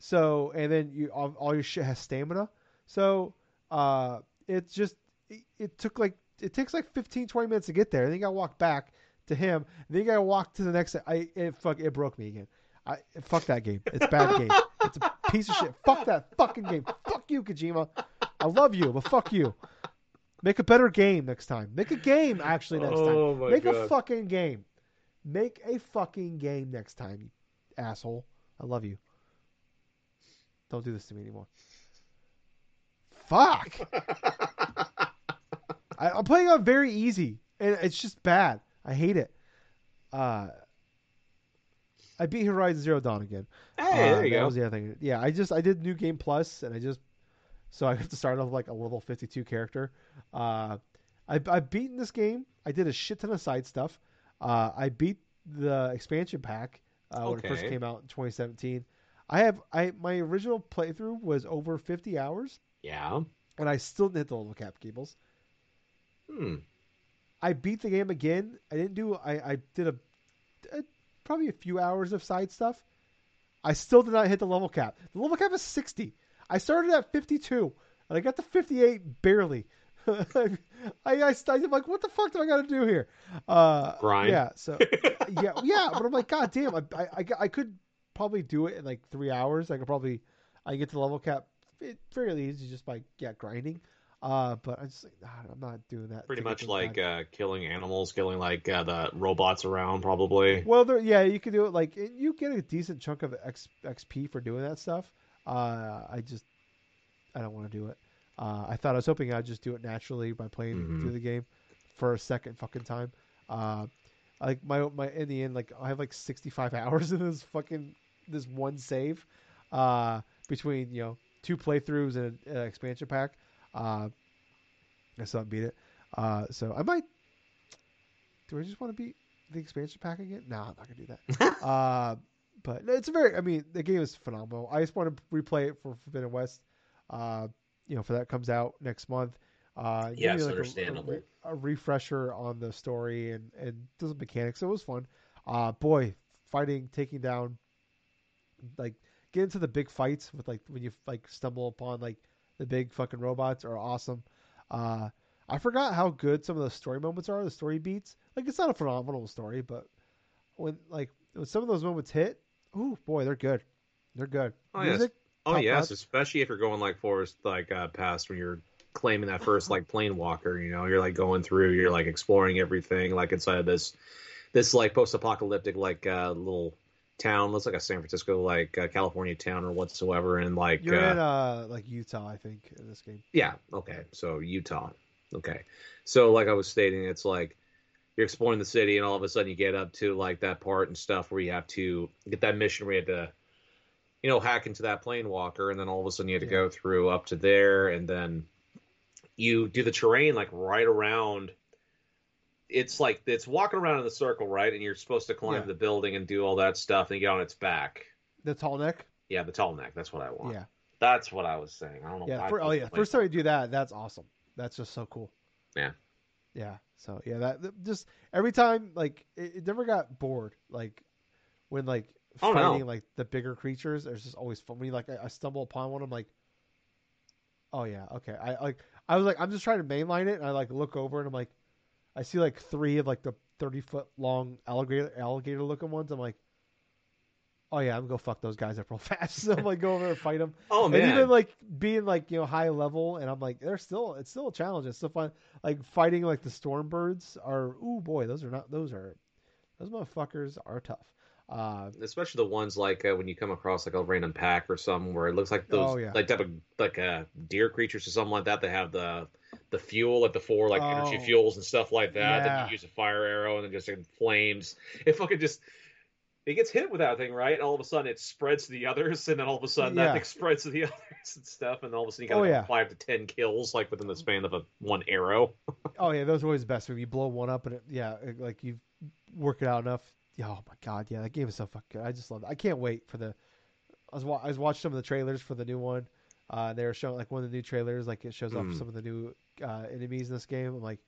So and then you all, all your shit has stamina. So uh, it's just it, it took like it takes like 15, 20 minutes to get there. And then you got to walk back to him. Then you got to walk to the next. I it fuck it broke me again. I fuck that game. It's a bad [laughs] game. It's a piece of shit. Fuck that fucking game. Fuck you, Kojima. I love you, but fuck you. Make a better game next time. Make a game actually next Oh time. Make a fucking game. Make a fucking game next time, you asshole. I love you. Don't do this to me anymore. Fuck. [laughs] I, I'm playing on very easy, and it's just bad. I hate it. Uh, I beat Horizon Zero Dawn again. hey, Uh, there you go. was the other thing. Yeah, I just I did New Game Plus, and I just so I have to start off like a level 52 character. Uh, I I've beaten this game. I did a shit ton of side stuff. Uh, I beat the expansion pack uh, when it first came out in 2017. I have I my original playthrough was over 50 hours, Yeah. and I still didn't hit the level cap Gables. Hmm. I beat the game again. I didn't do. I I did a, a probably a few hours of side stuff. I still did not hit the level cap. The level cap is sixty. I started at fifty two, and I got to fifty eight barely. [laughs] I, I I'm like, what the fuck do I got to do here? Uh, Grind. Yeah. So [laughs] yeah, yeah. But I'm like, god damn. I I I could probably do it in like three hours. I could probably I get to level cap it, fairly easy just by yeah grinding. Uh, but I'm just "Ah, I'm not doing that. Pretty much like uh, killing animals, killing like uh, the robots around, probably. Well, there, yeah, you can do it. Like you get a decent chunk of X, XP for doing that stuff. Uh, I just, I don't want to do it. Uh, I thought I was hoping I'd just do it naturally by playing Mhm. through the game for a second fucking time. Uh, like my my in the end, like I have like 65 [laughs] hours in this fucking this one save. Uh, between you know two playthroughs and an uh, expansion pack. Uh, I still haven't beat it. Uh, so I might. Do I just want to beat the expansion pack again? No, I'm not gonna do that. [laughs] uh, but it's a very. I mean, the game is phenomenal. I just want to replay it for Forbidden West. Uh, you know, for that comes out next month. Uh, Yes, like, a- understandable. A, re- a refresher on the story and and those mechanics. It was fun. Uh, boy, fighting, taking down, like get into the big fights with like when you like stumble upon like the big fucking robots are awesome. Uh, I forgot how good some of the story moments are, the story beats. Like it's not a phenomenal story, but when like when some of those moments hit, oh boy, they're good. They're good. Oh, yes. Oh yes, notch. especially if you're going like forest like uh, past when you're claiming that first like plane walker. You know, you're like going through, you're like exploring everything like inside of this this like post-apocalyptic like uh, little town. Looks like a San Francisco like uh, California town or whatsoever, and like You're uh, in uh like Utah, I think, in this game. Yeah. Okay. So Utah. Okay. So like I was stating, it's like you're exploring the city, and all of a sudden you get up to like that part and stuff where you have to get that mission where you have to, you know, hack into that plane walker, and then all of a sudden you have to Yeah. go through up to there, and then you do the terrain like right around. It's like it's walking around in the circle, right? And you're supposed to climb Yeah. the building and do all that stuff, and get on its back. The tall neck. Yeah, the tall neck. That's what I want. Yeah. That's what I was saying. I don't know. Yeah. why For, oh yeah. play First time you do that, that's awesome. That's just so cool. Yeah. Yeah. So yeah, that just every time like it, it never got bored. Like when like Oh, no. fighting like the bigger creatures, there's just always fun. When you like I, I stumble upon one, I'm like, oh yeah, okay. I like I was like I'm just trying to mainline it, and I like look over and I'm like, I see like three of like the 30 foot long alligator alligator looking ones. I'm like. Oh yeah, I'm gonna go fuck those guys up real [laughs] fast. So I'm like go over and fight them. [laughs] Oh man, And even like being like you know high level, and I'm like they're still it's still a challenge. It's still fun. Like fighting like the storm birds are. Ooh boy, those are not those are those motherfuckers are tough. Uh, especially the ones like uh, when you come across like a random pack or something where it looks like those Oh, yeah. like type of like uh, deer creatures or something like that. They have the the fuel like the four like energy Oh. fuels and stuff like that. Then you use a fire arrow and then just in flames. It fucking just it gets hit with that thing right, and all of a sudden it spreads to the others, and then all of a sudden Yeah. that thing [laughs] spreads to the [laughs] others and stuff, and all of a sudden you got Oh, like, yeah. five to ten kills like within the span of a one arrow. [laughs] oh yeah, those are always the best If you blow one up and it, yeah, it- like you work it out enough. Yeah, oh my god, yeah, that game is so fucking good. I just love it. I can't wait for the. I was wa- I was watching some of the trailers for the new one. Uh, they were showing like one of the new trailers, like it shows off Mm. some of the new uh, enemies in this game. I'm like,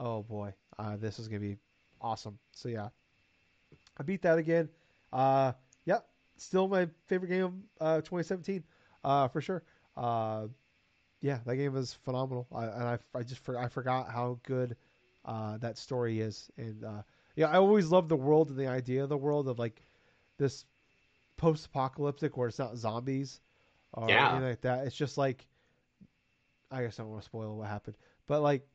oh boy, uh, this is gonna be awesome. So yeah, I beat that again. Uh, yep, still my favorite game of uh, 2017 uh, for sure. Uh, yeah, that game was phenomenal. I, and I, I just for, I forgot how good uh, that story is. And uh, yeah, I always love the world and the idea of the world of like this post-apocalyptic where it's not zombies or Yeah. anything like that. It's just like I guess I don't want to spoil what happened, but like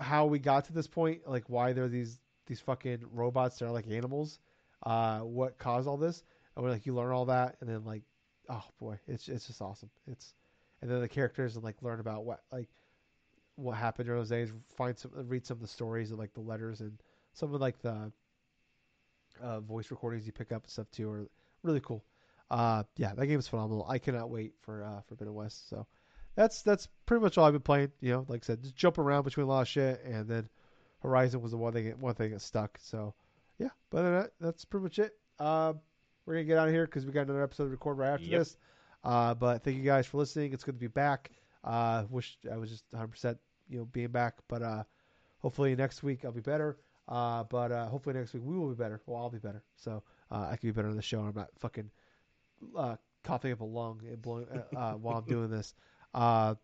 how we got to this point, like why there are these these fucking robots that are like animals, uh, what caused all this, and we're like you learn all that, and then like oh boy, it's it's just awesome. It's and then the characters and like learn about what like what happened during those days. Find some read some of the stories and like the letters and some of like the uh, voice recordings you pick up and stuff too are really cool. Uh, yeah, that game is phenomenal. I cannot wait for uh, Forbidden West. So that's that's pretty much all I've been playing. You know, like I said, just jump around between a lot of shit, and then Horizon was the one thing one thing that stuck. So yeah, but that, that's pretty much it. Uh, we're gonna get out of here because we got another episode to record right after Yep. this. Uh, but thank you guys for listening. It's good to be back. Uh, wish I was just 100 percent you know being back, but uh, hopefully next week I'll be better. Uh, but uh, hopefully next week we will be better. Well, I'll be better, so uh, I can be better on the show. I'm not fucking uh, coughing up a lung and blowing uh, uh, [laughs] while I'm doing this. Uh,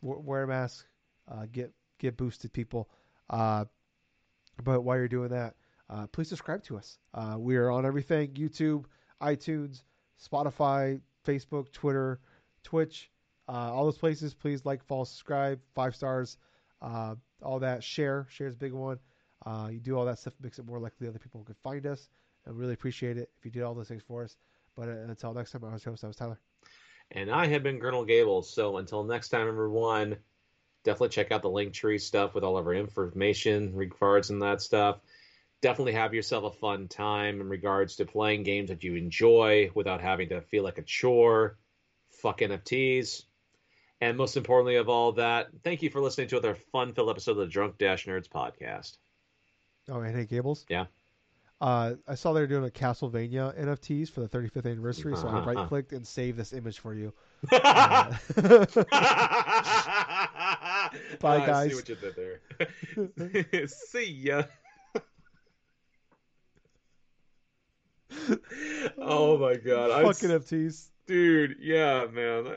wear a mask. Uh, get get boosted, people. Uh, but while you're doing that, uh, please subscribe to us. Uh, we are on everything: YouTube, iTunes, Spotify, Facebook, Twitter, Twitch, uh, all those places. Please like, follow, subscribe, five stars, uh, all that. Share, share is a big one. Uh, you do all that stuff, makes it more likely other people can find us. I really appreciate it if you did all those things for us. But uh, until next time, I was your host. I was Tyler. And I have been Colonel Gables. So until next time, everyone, definitely check out the Linktree stuff with all of our information regards and that stuff. Definitely have yourself a fun time in regards to playing games that you enjoy without having to feel like a chore. Fuck NFTs. And most importantly of all that, thank you for listening to another fun-filled episode of the Drunk Dash Nerds podcast. Oh, and hey, Gables. Yeah. Uh, I saw they were doing a Castlevania NFTs for the 35th anniversary, so I right clicked and saved this image for you. Uh, [laughs] Bye, I guys. see what you did there. [laughs] see ya. [laughs] oh my god! Fucking NFTs. dude, yeah, man.